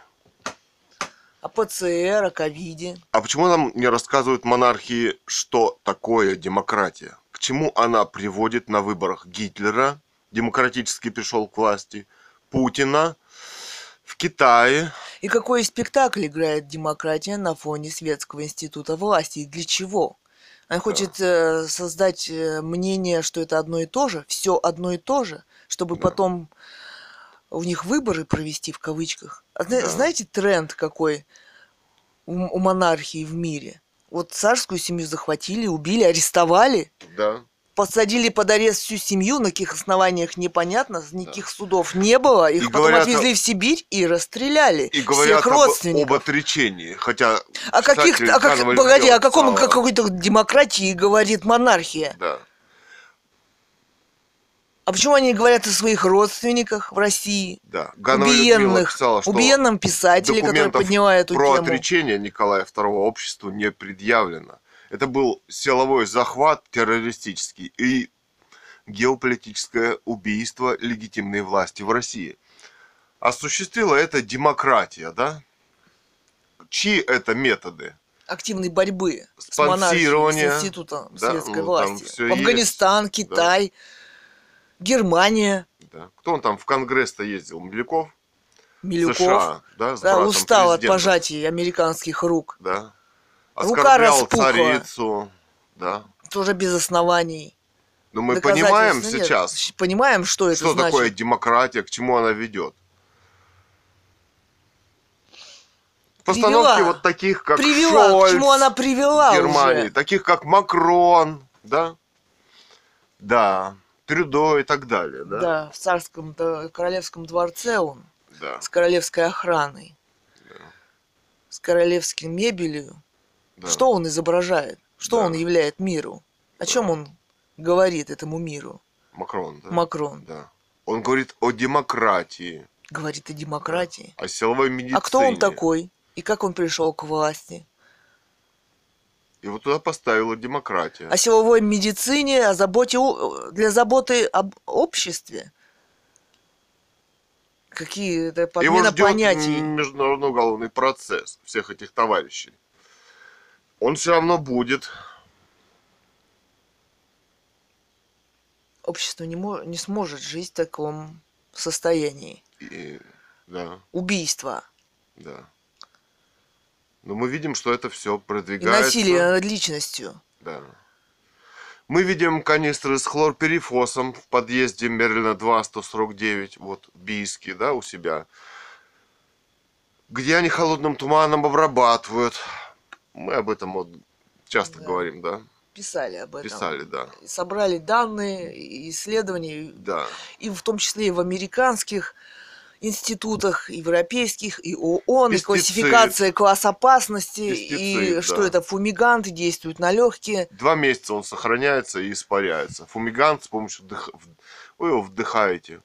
О ПЦР, о ковиде. А почему нам не рассказывают монархии, что такое демократия? Чему она приводит на выборах Гитлера, демократически пришел к власти, Путина, в Китае, И какой спектакль играет демократия на фоне светского института власти? И для чего? Она хочет э, создать э, мнение, что это одно и то же, все одно и то же, чтобы Да. потом у них выборы провести в кавычках. А Да. Знаете тренд какой у монархии в мире? Вот царскую семью захватили, убили, арестовали, да, посадили под арест всю семью, на каких основаниях непонятно, никаких судов не было, их И потом говорят, отвезли в Сибирь и расстреляли и говорят всех об, родственников. об отречении, хотя... О каких, о как, погоди, о каком стала- какой-то демократии говорит монархия? Да, А почему они говорят о своих родственниках в России? да. Ганова убиенных, писала, что убиенном писателе, который подняла эту про тему. отречение Николая II обществу не предъявлено. Это был силовой захват террористический и геополитическое убийство легитимной власти в России. Осуществила это демократия, да? Чьи это методы? Активной борьбы с монархией, с институтом Да, светской ну, власти. Афганистан, Китай, Германия, Да. Кто он там в Конгресс-то ездил? Милюков? Милюков. США, да? С Да, братом устал от президента. пожатий американских рук. Да. Рука Оскорблял распухла. царицу, да. Тоже без оснований. Но мы Доказательств понимаем нет. сейчас, Понимаем, что это что значит. такое демократия, к чему она ведет. Постановки Привела. вот таких, как привела, Шольц к чему она привела в Германии, уже. таких как Макрон, да? Да, Трюдо и так далее, да? Да, в царском да, королевском дворце он, Да, с королевской охраной, Да. с королевским мебелью. да. Что он изображает? Что Да. он являет миру? О чем он говорит этому миру? Макрон, да? Макрон Да. Он говорит о демократии, говорит о демократии. о силовой медицине. А кто он такой? И как он пришел к власти? И вот туда поставила демократия. О силовой медицине, о заботе для заботы об обществе. Какие это Его подмена ждет понятий. международный уголовный процесс всех этих товарищей. Он все равно будет. Общество не, не сможет жить в таком состоянии. И, да, Убийства да. Но мы видим, что это все и продвигается. насилие над личностью. Да. Мы видим канистры с хлорперифосом в подъезде Мерлина 2, 149, вот в Бийске, да, у себя. Где они холодным туманом обрабатывают. Мы об этом вот часто Да. говорим, да? Писали об этом. Писали, да. Собрали данные, и исследования, Да. и в том числе и в американских институтах, европейских, и ООН, и Пестицид. классификация класс опасности, и Пестицид, что да. это фумиганты действуют на легкие. Два месяца он сохраняется и испаряется. Фумигант с помощью дых... Вы его вдыхаете.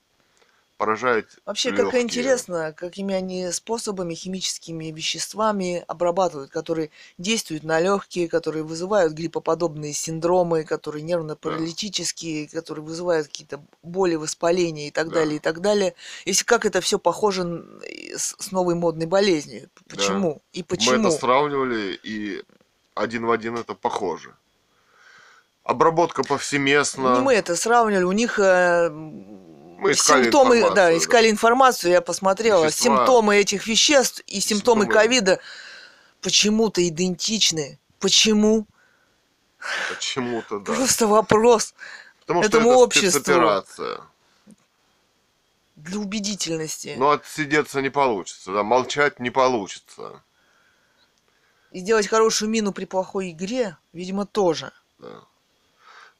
Поражает Вообще, как лёгкие. интересно, какими они способами, химическими веществами обрабатывают, которые действуют на легкие, которые вызывают гриппоподобные синдромы, которые нервно-паралитические, которые вызывают какие-то боли, воспаления и так Да. далее, и так далее. Если как это все похоже и с, новой модной болезнью. Да. Почему? И Мы почему? это сравнивали, и один в один это похоже. Обработка повсеместно. Не мы это сравнивали, у них э, Мы искали симптомы, да, искали информацию, я посмотрела, Вещества. симптомы этих веществ и симптомы ковида почему-то идентичны. Почему? Почему-то, да. Просто вопрос Потому что этому это обществу. спецоперация. для убедительности. Но отсидеться не получится, да, молчать не получится. И сделать хорошую мину при плохой игре, видимо, тоже. да.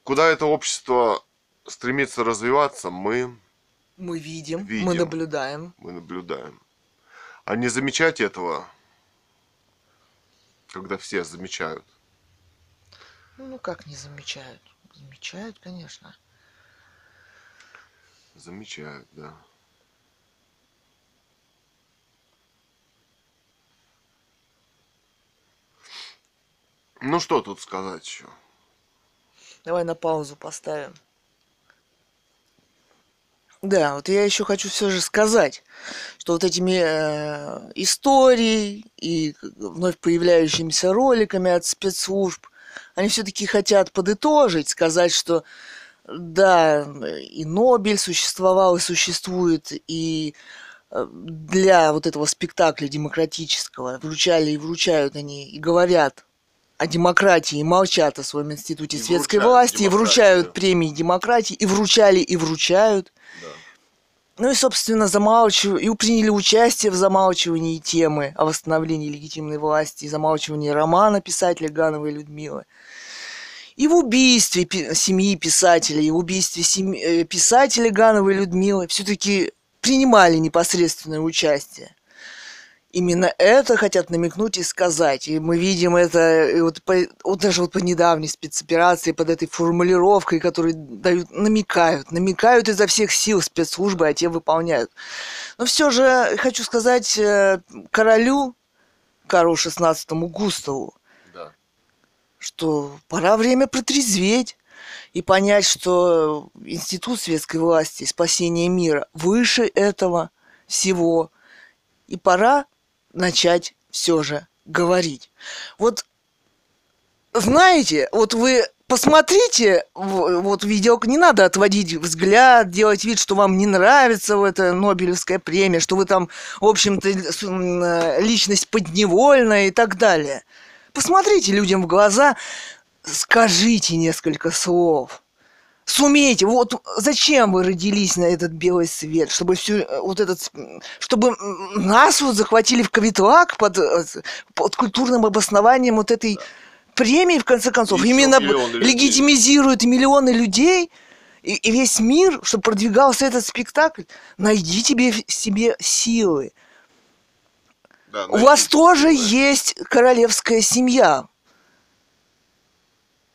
Куда это общество стремится развиваться, мы, Мы видим, мы Видим. наблюдаем. мы наблюдаем. А не замечать этого, когда все замечают. Ну, как не замечают? Замечают, конечно. Замечают, да. Ну что тут сказать еще? Давай на паузу поставим. Да, вот я еще хочу все же сказать, что вот этими э, историей и вновь появляющимися роликами от спецслужб, они все-таки хотят подытожить, сказать, что да, и Нобель существовал и существует, и э, для вот этого спектакля демократического вручали и вручают они, и говорят о демократии, молчат о своем институте И светской власти, и вручают премии демократии, и вручали, и вручают. Да. Ну и, собственно, замалчивают, и приняли участие в замалчивании темы о восстановлении легитимной власти, и замалчивании романа писателя Гановой Людмилы. И в убийстве пи- семьи писателя, и в убийстве семьи, э, писателя Гановой Людмилы все-таки принимали непосредственное участие. Именно это хотят намекнуть и сказать. И мы видим это и вот, по, вот даже вот по недавней спецоперации, под этой формулировкой, которую дают, намекают, намекают изо всех сил спецслужбы, а те выполняют. Но все же хочу сказать э, королю, Карлу XVI Густаву, Да. что пора время протрезветь и понять, что институт светской власти, спасения мира выше этого всего. И пора начать все же говорить. Вот знаете, вот вы посмотрите вот видео, не надо отводить взгляд, делать вид, что вам не нравится вот эта Нобелевская премия, что вы там, в общем-то, личность подневольная и так далее. Посмотрите людям в глаза, скажите несколько слов. Сумейте, вот зачем вы родились на этот белый свет, чтобы все вот этот, чтобы нас вот захватили в Кавитлак под, э, под культурным обоснованием вот этой премии, в конце концов, И именно людей. легитимизирует миллионы людей и, и весь мир, чтобы продвигался этот спектакль. Найди тебе себе силы. Да, У вас тоже есть королевская семья.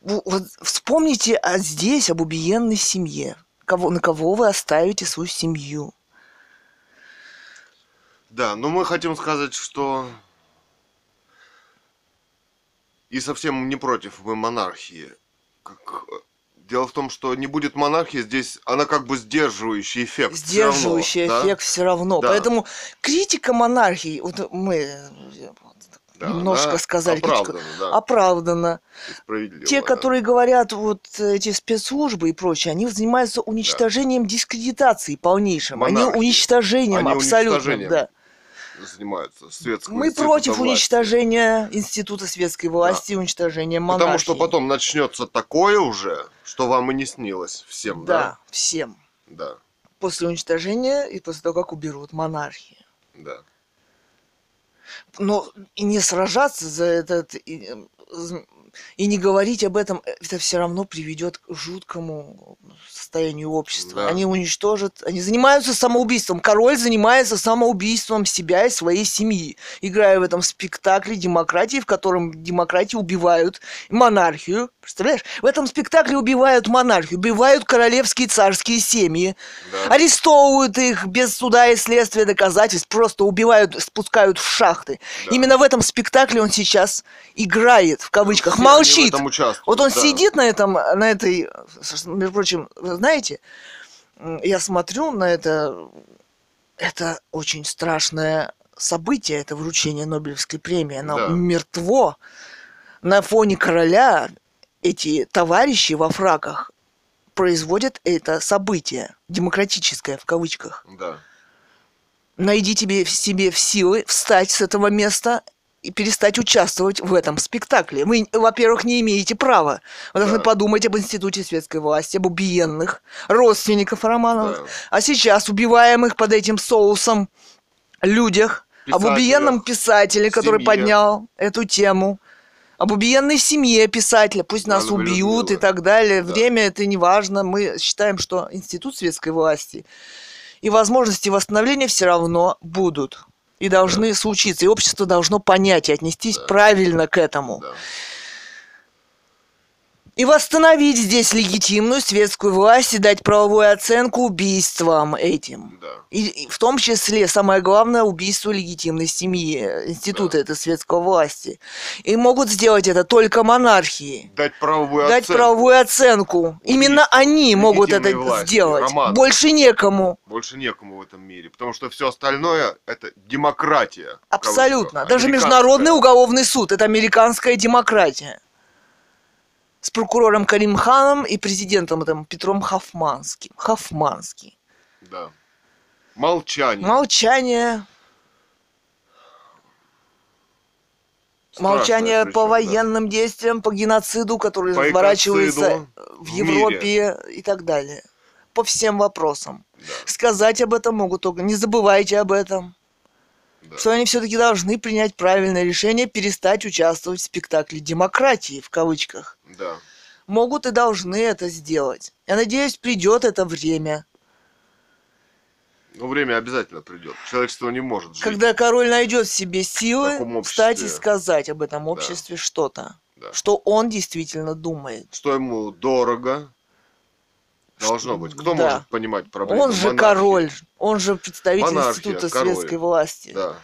Вот вспомните а здесь об убиенной семье. Кого, на кого вы оставите свою семью? Да, но мы хотим сказать, что и совсем не против мы монархии. Как... Дело в том, что не будет монархии, здесь она как бы сдерживающий эффект. всё равно, Сдерживающий да? эффект все равно. Да. Поэтому критика монархии, вот мы Да, немножко сказали, критика оправдана, да, оправдана. Те, да. которые говорят, вот эти спецслужбы и прочее, они занимаются уничтожением дискредитации полнейшим. Они Монархии. уничтожением Они абсолютно, уничтожением да. занимаются светского Мы против власти. уничтожения института светской власти и уничтожения монархии. Потому что потом начнется такое уже, что вам и не снилось всем, Да, да? всем. Да, После уничтожения и после того, как уберут монархию. да. Но и не сражаться за этот... И, э, з- и не говорить об этом, это все равно приведет к жуткому состоянию общества. Да. Они уничтожат, они занимаются самоубийством. Король занимается самоубийством себя и своей семьи, играя в этом спектакле демократии, в котором демократии убивают монархию. Представляешь? В этом спектакле убивают монархию, убивают королевские царские семьи, да. арестовывают их без суда и следствия доказательств, просто убивают, спускают в шахты. Да. Именно в этом спектакле он сейчас играет, в кавычках, в молчит. Вот он да. сидит на этом, на этой, между прочим, знаете, я смотрю на это, это очень страшное событие, это вручение Нобелевской премии, оно Да. мертво. На фоне короля эти товарищи во фраках производят это событие, демократическое в кавычках. Да. Найди тебе в себе в силы встать с этого места и перестать участвовать в этом спектакле. Вы, во-первых, не имеете права. Вы должны Да. подумать об институте светской власти, об убиенных, родственников Романовых, Да. а сейчас убиваемых под этим соусом людях, об Писателях, убиенном писателе, который семье. поднял эту тему, об убиенной семье писателя, пусть нас Ивановой убьют и Людмилы. так далее. Да. Время это не важно. Мы считаем, что институт светской власти и возможности восстановления все равно будут и должны случиться. И общество должно понять и отнестись Да. правильно к этому. Да. И восстановить здесь легитимную светскую власть и дать правовую оценку убийствам этим. Да. И, и в том числе, самое главное, убийство легитимной семьи, института Да. этой светской власти. И могут сделать это только монархии. Дать правовую Дать оценку. правовую оценку. Именно они могут это власти, сделать. Роман. Больше некому. Больше некому в этом мире, потому что все остальное это демократия. Абсолютно. Даже. Международный уголовный суд это американская демократия. С прокурором Карим Ханом и президентом этим Петром Хафманским. Хафманский. Да. Молчание. Молчание. Страшное Молчание причем, по да. военным действиям, по геноциду, который По разворачивается в в Европе и так далее. По всем вопросам. Да, Сказать об этом могут только. Не забывайте об этом. да. Что они все-таки должны принять правильное решение перестать участвовать в спектакле демократии, в кавычках. Да. Могут и должны это сделать. Я надеюсь, придет это время, Но время обязательно придет. Человечество не может жить. когда король найдет в себе силы встать и сказать об этом обществе что-то. Да. Что он действительно думает. Что ему дорого. Должно быть. Кто Да. может понимать проблемы? Он же монархии? король, он же представитель Монархия, института король. светской власти. Да.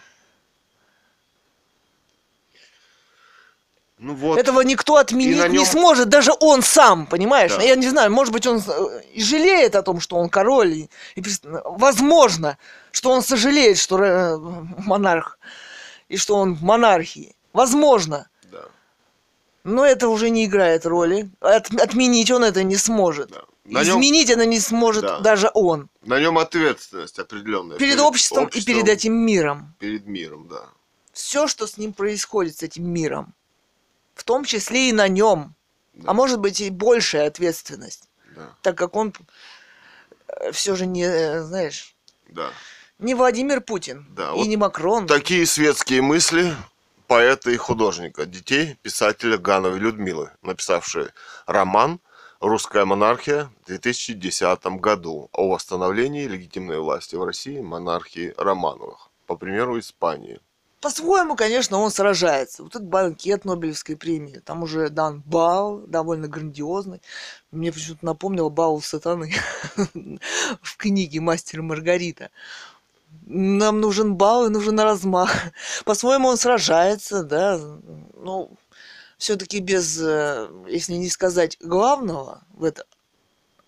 Ну вот. Этого никто отменить на не нем- сможет, даже он сам, понимаешь? Да. Я не знаю, может быть, он э, и жалеет о том, что он король, и, и возможно, что он сожалеет, что э, монарх, и что он в монархии. Возможно. Да. Но это уже не играет роли. От- отменить он это не сможет. Да. На нем, Изменить это не сможет Да. даже он. на нем ответственность определенная. Перед обществом и перед этим миром. Перед миром, да. Все, что с ним происходит, с этим миром. В том числе и на нем. А может быть и большая ответственность, Да, так как он все же не, э, знаешь, да. не Владимир Путин Да, и вот не Макрон. Такие светские мысли поэта и художника, детей писателя Гановой Людмилы, написавшей роман «Русская монархия» в 2010 году о восстановлении легитимной власти в России монархии Романовых, по примеру Испании. По-своему, конечно, он сражается. Вот этот банкет Нобелевской премии, там уже дан бал, довольно грандиозный. Мне почему-то напомнил бал сатаны в книге «Мастер Маргарита». Нам нужен бал и нужен размах. По-своему он сражается, да, ну, все-таки без, э, если не сказать главного в это,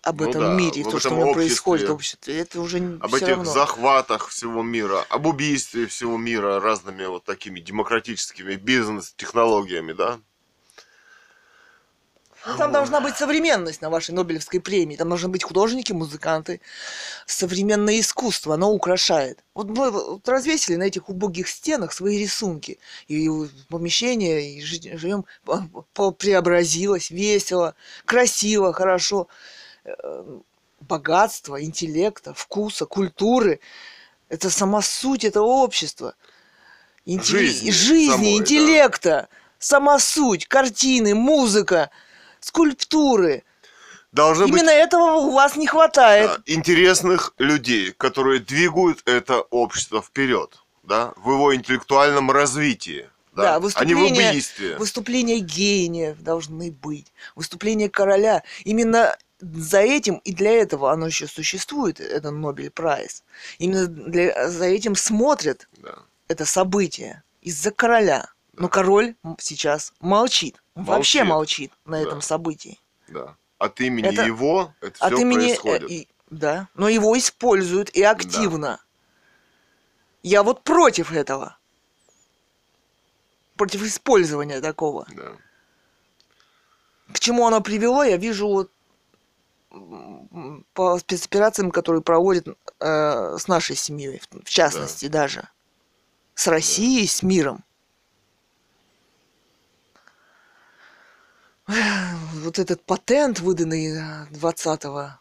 об Ну этом да, мире, в то, что этом в нем обществе. происходит в обществе, это уже Об все этих равно. захватах всего мира, об убийстве всего мира разными вот такими демократическими бизнес-технологиями, да? Ну, Там должна быть современность на вашей Нобелевской премии. Там должны быть художники, музыканты. Современное искусство, оно украшает. Вот мы вот развесили на этих убогих стенах свои рисунки. И помещение, и жи- живем, преобразилось, весело, красиво, хорошо. Э, Богатство, интеллекта, вкуса, культуры. Это сама суть этого общества. Интелли- Жизни жизни самой, да. интеллекта, сама суть, картины, музыка, скульптуры. Должны Именно быть этого у вас не хватает. да, интересных людей, которые двигают это общество вперед, да, в его интеллектуальном развитии, Да, да, а не в выступления- убийстве. Выступления гениев должны быть. Выступления короля. Именно за этим и для этого оно еще существует, это Нобель Прайс. Именно для, за этим смотрят Да. это событие из-за короля. Но король сейчас молчит. Он Вообще Молчит. молчит на Да. этом событии. Да. От имени Это- его это От все имени... э, происходит. и- да. Но его используют и активно. Я вот против этого. Против использования такого. Да. К чему оно привело, я вижу вот по спецоперациям, которые проводят э, с нашей семьей, в, частности даже. С Россией, с миром. Вот этот патент, выданный э, 20-го,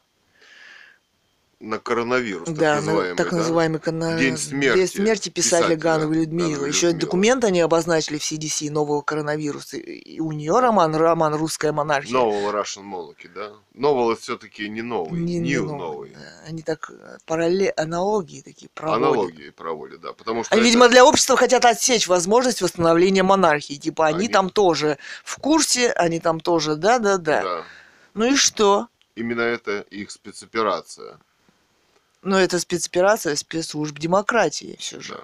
На коронавирус, так да, на- называемый. так да? называемый кона- День смерти День смерти писателя Гановой Людмилы. Гановой Еще документ они обозначили в CDC нового коронавируса. И у нее роман, роман «Русская монархия». Нового Russian Monarchy, да? Нового все-таки не новый, Не- не новый, новый. да. Они так параллель, аналогии такие проводят. Аналогии проводят, да. Потому что Они, это- видимо, для общества хотят отсечь возможность восстановления монархии. Типа, они, Они- там тоже в курсе, они там тоже, да-да-да. да, Ну и что? именно это их спецоперация. Ну, это спецоперация спецслужб демократии все же. Да,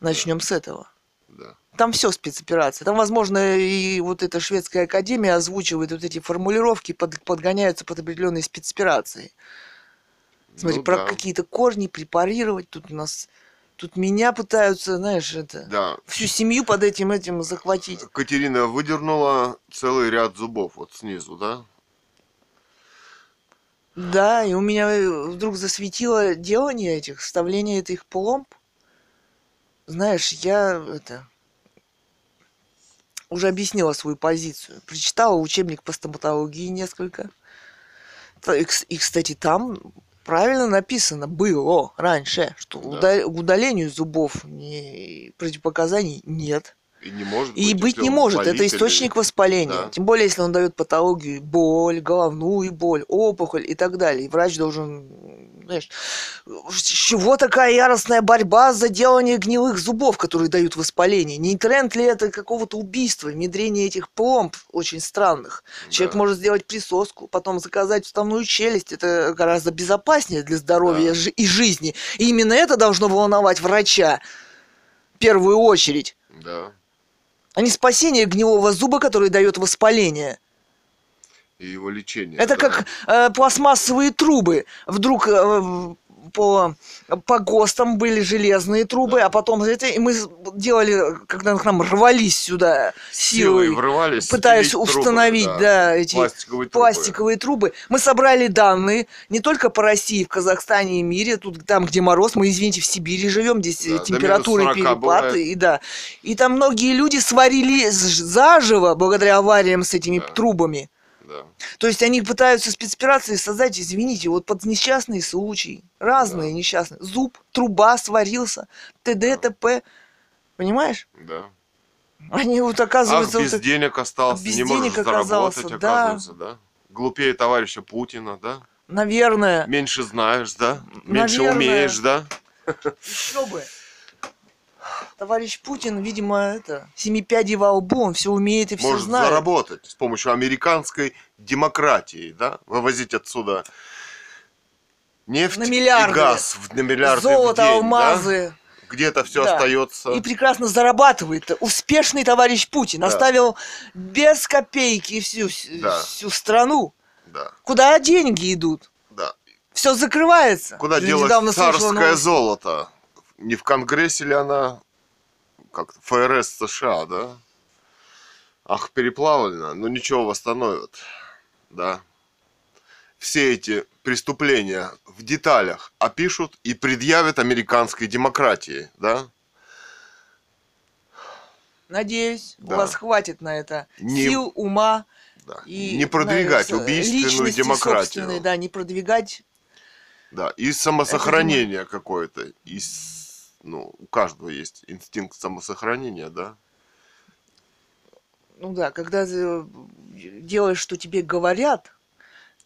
Начнем с этого. да. Там все спецоперация. Там, возможно, и вот эта шведская академия озвучивает вот эти формулировки, под- подгоняются под определенные спецоперации. Смотри, Ну про да. какие-то корни препарировать. Тут у нас... Тут меня пытаются, знаешь, это... Да. Всю семью под этим этим захватить. Катерина выдернула целый ряд зубов вот снизу, да? Да, и у меня э, вдруг засветило делание этих, вставление этих пломб. Знаешь, я это уже объяснила свою позицию. Прочитала учебник по стоматологии несколько. И, кс- и, кстати, там правильно написано было раньше, что Да. удалению зубов не, противопоказаний нет. И не может И быть, быть если не может. болит Это или- источник воспаления. Да. Тем более, если он дает патологию, боль, головную боль, опухоль и так далее. И врач должен, знаешь, с чего такая яростная борьба за делание гнилых зубов, которые дают воспаление? Не тренд ли это какого-то убийства, внедрение этих пломб очень странных? Человек Да. может сделать присоску, потом заказать вставную челюсть. Это гораздо безопаснее для здоровья Да. и жизни. И именно это должно волновать врача в первую очередь Да. А не спасение гнилого зуба, который дает воспаление. И его лечение. Это да. как э, пластмассовые трубы. Вдруг э, по, по ГОСТам были железные трубы, а потом это, и мы делали, когда к нам рвались сюда силой, Силой врывались, пытаясь пилить трубы, установить, да, эти пластиковые трубы. пластиковые трубы. Мы собрали данные не только по России, в Казахстане и мире, тут там, где мороз, мы, извините, в Сибири живем, здесь Да, температуры минус 40 перепад, бывает. и да. И там многие люди сварили заживо благодаря авариям с этими Да. трубами. Да. То есть они пытаются спецоперации создать, извините, вот под несчастный случай. Разные Да. несчастные. Зуб, труба сварился, т.д. т.п. Понимаешь? Да. Они вот Ах, оказываются... без вот денег остался, без не можешь денег заработать, оказался, да. оказывается, да. Глупее товарища Путина, да? Наверное. Меньше знаешь, да? Меньше Наверное. умеешь, да? Еще бы. Товарищ Путин, видимо, это, семипядей во лбу, он все умеет и все Может знает. заработать с помощью американской демократии, да? Вывозить отсюда нефть На миллиарды. и газ на миллиарды Золото, в день, алмазы. да? Где-то все Да. остается. И прекрасно зарабатывает. Успешный товарищ Путин Да. оставил без копейки всю, Да. всю страну. Да, Куда деньги идут? да. Все закрывается. Куда делать недавно слышала царское новость. золото? Не в Конгрессе ли она? Как ФРС США, да? Ах, переплавлено, но ничего восстановят. Да. Все эти преступления в деталях опишут и предъявят американской демократии, да? Надеюсь, Да. у вас хватит на это Не- сил, ума да. и не продвигать знаете, убийственную демократию. да, не продвигать. Да, и самосохранение какое-то. И ну, у каждого есть инстинкт самосохранения, да? Ну да, когда ты делаешь, что тебе говорят,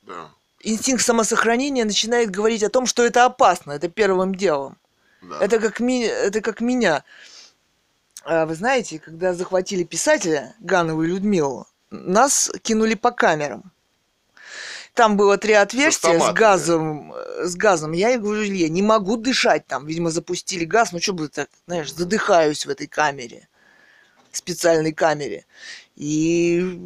Да. инстинкт самосохранения начинает говорить о том, что это опасно, это первым делом. да. Это как, ми- это как меня. А, Вы знаете, когда захватили писателя Ганову и Людмилу, нас кинули по камерам. Там было три отверстия с газом, э, с газом. Я ей говорю, я не могу дышать там. Видимо, запустили газ. Ну, что бы так, знаешь, задыхаюсь в этой камере. Специальной камере. И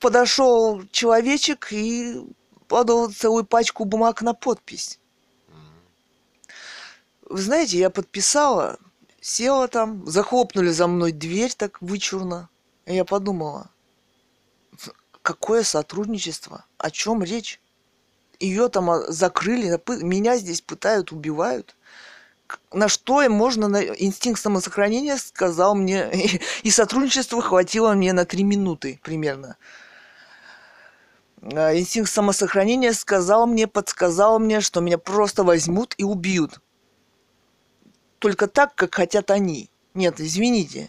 подошел человечек и подал целую пачку бумаг на подпись. Вы знаете, я подписала, села там, захлопнули за мной дверь так вычурно. И я подумала, какое сотрудничество, о чем речь? Ее там а, закрыли, меня здесь пытают, убивают. На что можно, на... инстинкт самосохранения сказал мне, и, сотрудничества хватило мне на три минуты примерно. А, Инстинкт самосохранения сказал мне, подсказал мне, что меня просто возьмут и убьют только так, как хотят они. Нет, извините.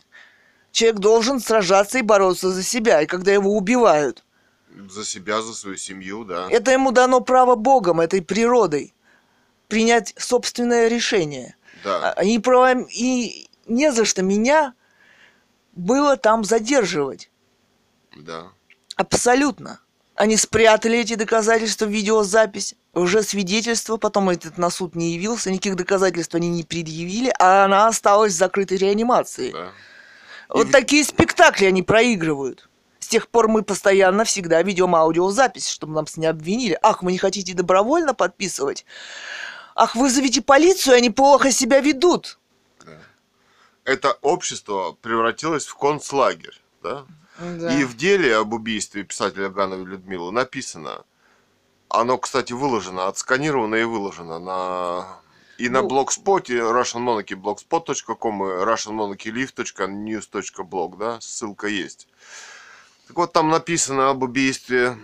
Человек должен сражаться и бороться за себя, и когда его убивают, За себя, за свою семью, да. это ему дано право Богом, этой природой, принять собственное решение. Да. А- И, про- и не за что меня было там задерживать. Да. Абсолютно. Они спрятали эти доказательства в видеозапись, уже свидетельство, потом этот на суд не явился, никаких доказательств они не предъявили, а она осталась в закрытой реанимации. Да. Вот И такие спектакли они проигрывают. С тех пор мы постоянно всегда ведем аудиозапись, чтобы нас не обвинили. Ах, вы не хотите добровольно подписывать? Ах, вызовите полицию, они плохо себя ведут. Это общество превратилось в концлагерь, да? И в деле об убийстве писателя Гановой Людмилы написано, оно, кстати, выложено, отсканировано и выложено на и на Ну- блогспоте russianmonarchyblogspot.com и russianmonarchylive.news.blog, да, ссылка есть. Так вот, там написано об убийстве,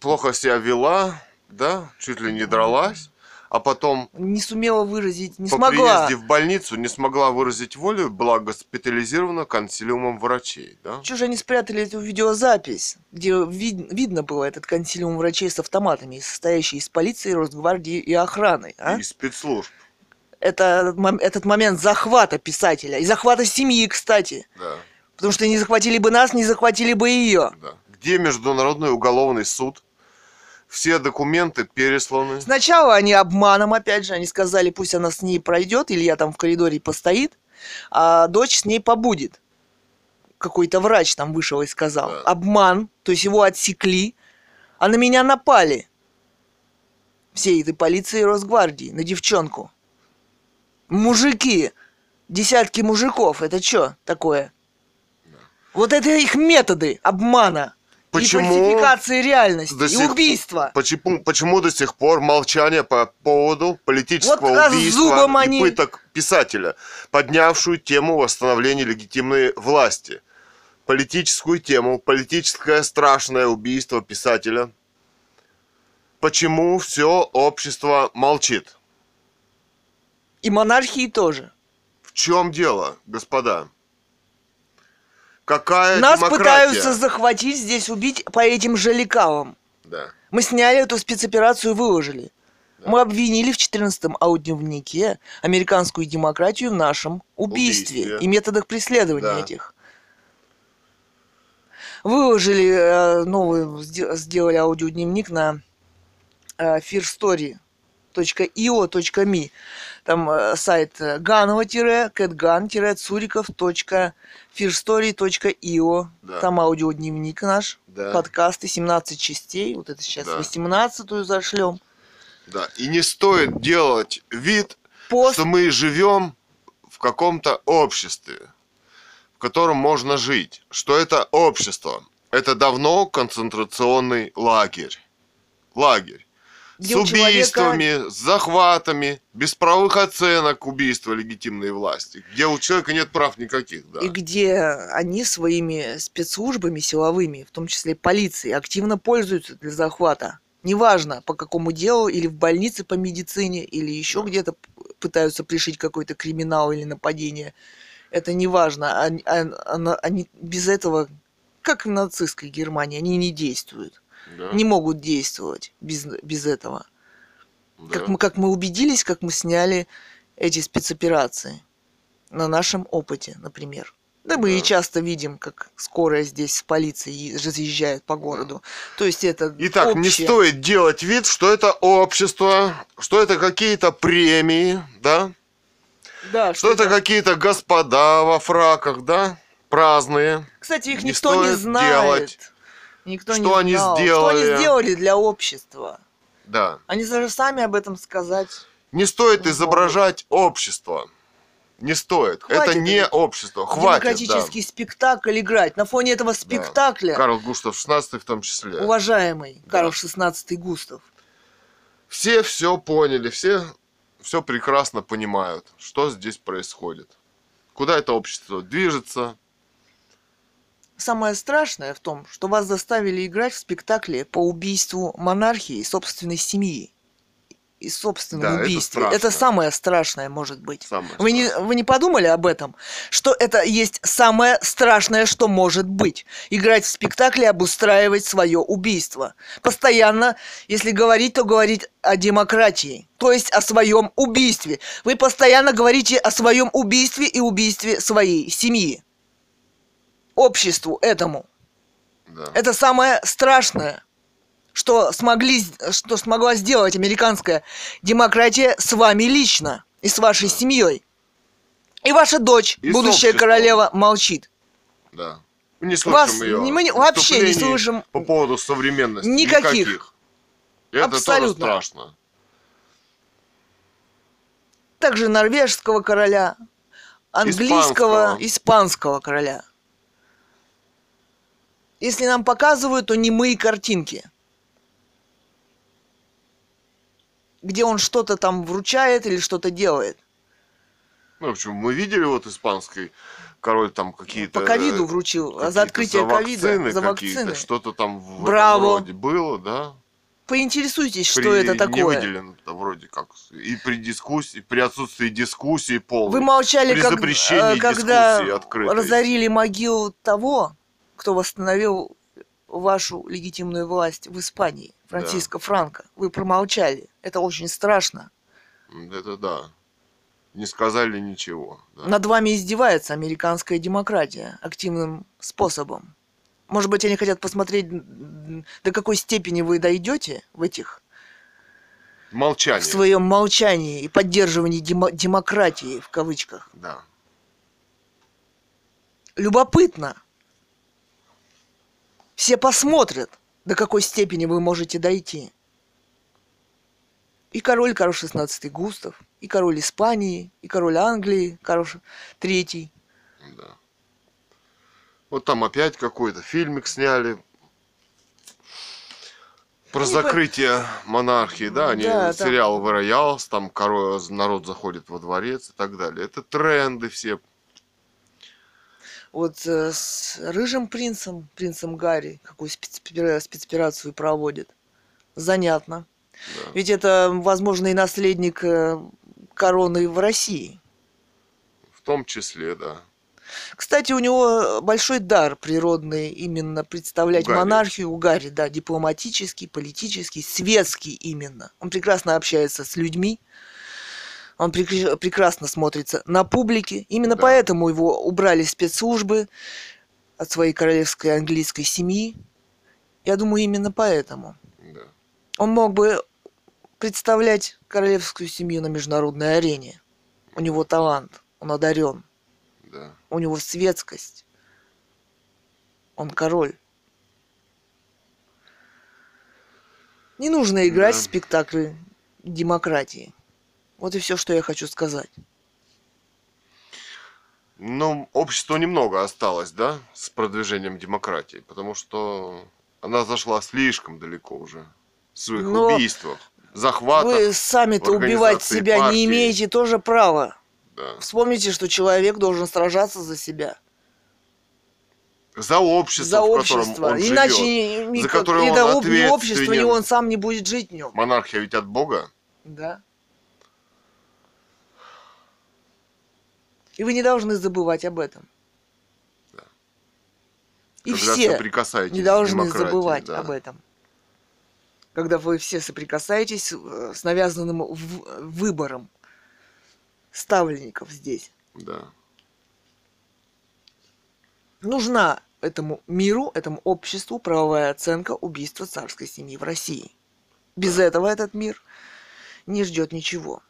плохо себя вела, да, чуть ли не дралась, а потом Не сумела выразить, не по смогла. приезде в больницу не смогла выразить волю, была госпитализирована консилиумом врачей, да? Чего же они спрятали эту видеозапись, где вид- видно было этот консилиум врачей с автоматами, состоящий из полиции, Росгвардии и охраны, а? И спецслужб, Это этот момент захвата писателя и захвата семьи, кстати. да, Потому что не захватили бы нас, не захватили бы ее. да. Где Международный уголовный суд? Все документы пересланы. Сначала они обманом, опять же, они сказали, пусть она с ней пройдет, или я там в коридоре постоит, а дочь с ней побудет. Какой-то врач там вышел и сказал. Да. Обман, то есть его отсекли, а на меня напали. всей этой полиции и Росгвардии на девчонку. Мужики, десятки мужиков, это что такое? Вот это их методы обмана Почему и фальсификации реальности, до и сих- убийства. Почему, почему до сих пор молчание по поводу политического Вот убийства и они- пыток писателя, поднявшую тему восстановления легитимной власти? Политическую тему, политическое страшное убийство писателя. Почему все общество молчит? И монархии тоже. В чем дело, господа? Какая Нас демократия? пытаются захватить здесь, убить по этим же лекалам. Да. Мы сняли эту спецоперацию и выложили. Да. Мы обвинили в 14-м аудиодневнике американскую демократию в нашем убийстве, Убийстве. и методах преследования Да. этих. Выложили э, новый, сде- сделали аудиодневник на э, fearstory.io.me. Там э, сайт э, ganова-catgan-цуриков.fearstory.io. Да. Там аудиодневник наш, Да. подкасты, 17 частей. Вот это сейчас Да. 18-ю зашлем. Да. И не стоит делать вид, Пост что мы живем в каком-то обществе, в котором можно жить. Что это общество? Это давно концентрационный лагерь. Лагерь. Где с у человека- убийствами, с захватами, без правовых оценок убийства легитимной власти, где у человека нет прав никаких. Да. И где они своими спецслужбами силовыми, в том числе полицией, активно пользуются для захвата. Неважно, по какому делу, или в больнице по медицине, или еще Да. где-то пытаются пришить какой-то криминал или нападение. Это не важно. Они, а- она- они без этого, как в нацистской Германии, они не действуют. Да, Не могут действовать без, без этого. да. Как, мы, как мы убедились, как мы сняли эти спецоперации на нашем опыте, например. Да мы и Да. часто видим, как скорая здесь с полицией разъезжает по городу. То есть это Итак, не общее. стоит делать вид, что это общество, что это какие-то премии, да? Да, Что это какие-то господа во фраках, да? Праздные. Кстати, их не никто не знает. делать. Никто Что не они знал. Что сделали? они сделали для общества? Да. Они даже сами об этом сказать. Не стоит Не изображать общество. Не стоит. Хватит это не общество. Хватит, да. Демократический спектакль играть. На фоне этого спектакля, Карл Густав XVI в том числе. уважаемый Да. Карл XVI Густав, Все все поняли, все все прекрасно понимают, что здесь происходит. Куда это общество движется. Самое страшное в том, что вас заставили играть в спектакле по убийству монархии и собственной семьи. И собственном Да, это убийстве. страшно. Это, самое страшное может быть. Самое Вы не, вы не подумали об этом? Что это есть самое страшное, что может быть. Играть в спектакле, обустраивать свое убийство. Постоянно, если говорить, то говорить о демократии. То есть о своем убийстве. Вы постоянно говорите о своем убийстве и убийстве своей семьи. Обществу этому. Да. Это самое страшное, что, смогли, что смогла сделать американская демократия с вами лично и с вашей семьей. И ваша дочь, И будущая королева, молчит. Да. Мы не слышим Вас ее мы не- вообще не слышим по поводу современности. никаких. Это Абсолютно. тоже страшно. Также норвежского короля, английского, Испанского. испанского короля. Если нам показывают, то немые картинки. Где он что-то там вручает или что-то делает. Ну, в общем, мы видели вот испанский король там какие-то... По ковиду э, вручил, за открытие ковида, вакцины за какие-то, вакцины. Что-то там в Браво. роде было, да? Поинтересуйтесь, что При- это Не такое. выделено вроде как. И при дискуссии, при отсутствии дискуссии полной. Вы молчали, При как, э, когда открытой. разорили могилу того, кто восстановил вашу легитимную власть в Испании, Франциско Франко. Вы промолчали. Это очень страшно. Это да. Не сказали ничего. да. Над вами издевается американская демократия активным способом. Может быть, они хотят посмотреть, до какой степени вы дойдете в этих Молчание. в своем молчании и поддерживании демо- демократии в кавычках. Да. Любопытно. Все посмотрят, до какой степени вы можете дойти. И король Карл XVI Густав, и король Испании, и король Англии Карл III. Да. Вот там опять какой-то фильмик сняли про Они по- закрытие монархии, да, они Да, сериал «The Royals», там король, народ заходит во дворец и так далее. Это тренды все. Вот э, с рыжим принцем, принцем Гарри, какую спецопера- спецоперацию проводит. Занятно. Да. Ведь это возможный наследник э, короны в России. В том числе, да. Кстати, у него большой дар природный именно представлять Гарри. монархию у Гарри, да, дипломатический, политический, светский именно. Он прекрасно общается с людьми, он прекр- прекрасно смотрится на публике. Именно Да. поэтому его убрали спецслужбы от своей королевской английской семьи. Я думаю, именно поэтому. да. Он мог бы представлять королевскую семью на международной арене. У него талант, он одарен, Да. у него светскость. Он король. Не нужно играть Да. в спектакль демократии. Вот и все, что я хочу сказать. Ну, обществу немного осталось, да, с продвижением демократии, потому что она зашла слишком далеко уже в своих Но убийствах, захватах. Вы сами-то убивать себя партии. не имеете тоже права. Да. Вспомните, что человек должен сражаться за себя. За общество, за общество. он Иначе живет. ни, ни- за которое ни он того- ни общество, ни он сам не будет жить в нем. Монархия ведь от Бога. Да. И вы не должны забывать об этом. Да. И Когда все соприкасаетесь не должны забывать да. об этом. Когда вы все соприкасаетесь э, с навязанным выбором ставленников здесь. Да. Нужна этому миру, этому обществу правовая оценка убийства царской семьи в России. Без этого этот мир не ждет ничего.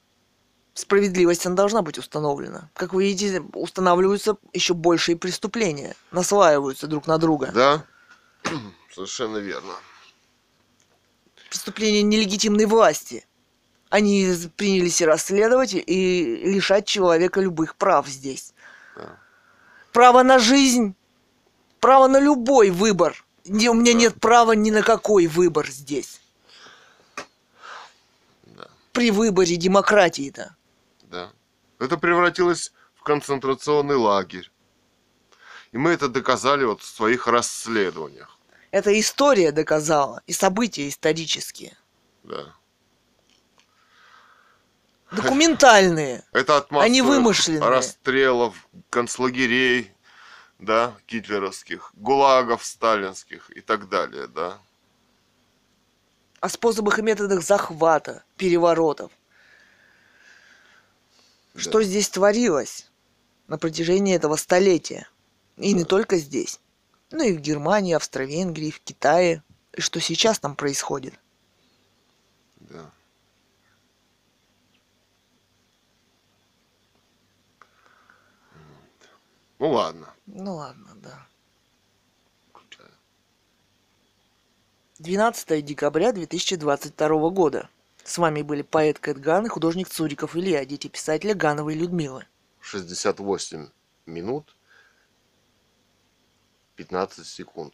Справедливость она должна быть установлена. Как вы видите, устанавливаются еще большие преступления, наслаиваются друг на друга. Да, совершенно верно. Преступления нелегитимной власти. Они принялись и расследовать и лишать человека любых прав здесь. Да. Право на жизнь, право на любой выбор. У меня Да. нет права ни на какой выбор здесь. При выборе демократии-то. Да. Это превратилось в концентрационный лагерь. И мы это доказали вот в своих расследованиях. Это история доказала, и события исторические. Да. Документальные. Это от массовых Они вымышленные. расстрелов, концлагерей, да, гитлеровских, гулагов сталинских и так далее, да. О способах и методах захвата, переворотов. Да. Что здесь творилось на протяжении этого столетия. И не только здесь. Ну и в Германии, Австро-Венгрии, в Китае. И что сейчас там происходит. Да. Ну ладно. Ну ладно, да. включаю. 12 декабря 2022 года. С вами были поэт Кэт Ган и художник Цуриков Илья, дети писателя Гановой Людмилы. 68 минут 15 секунд.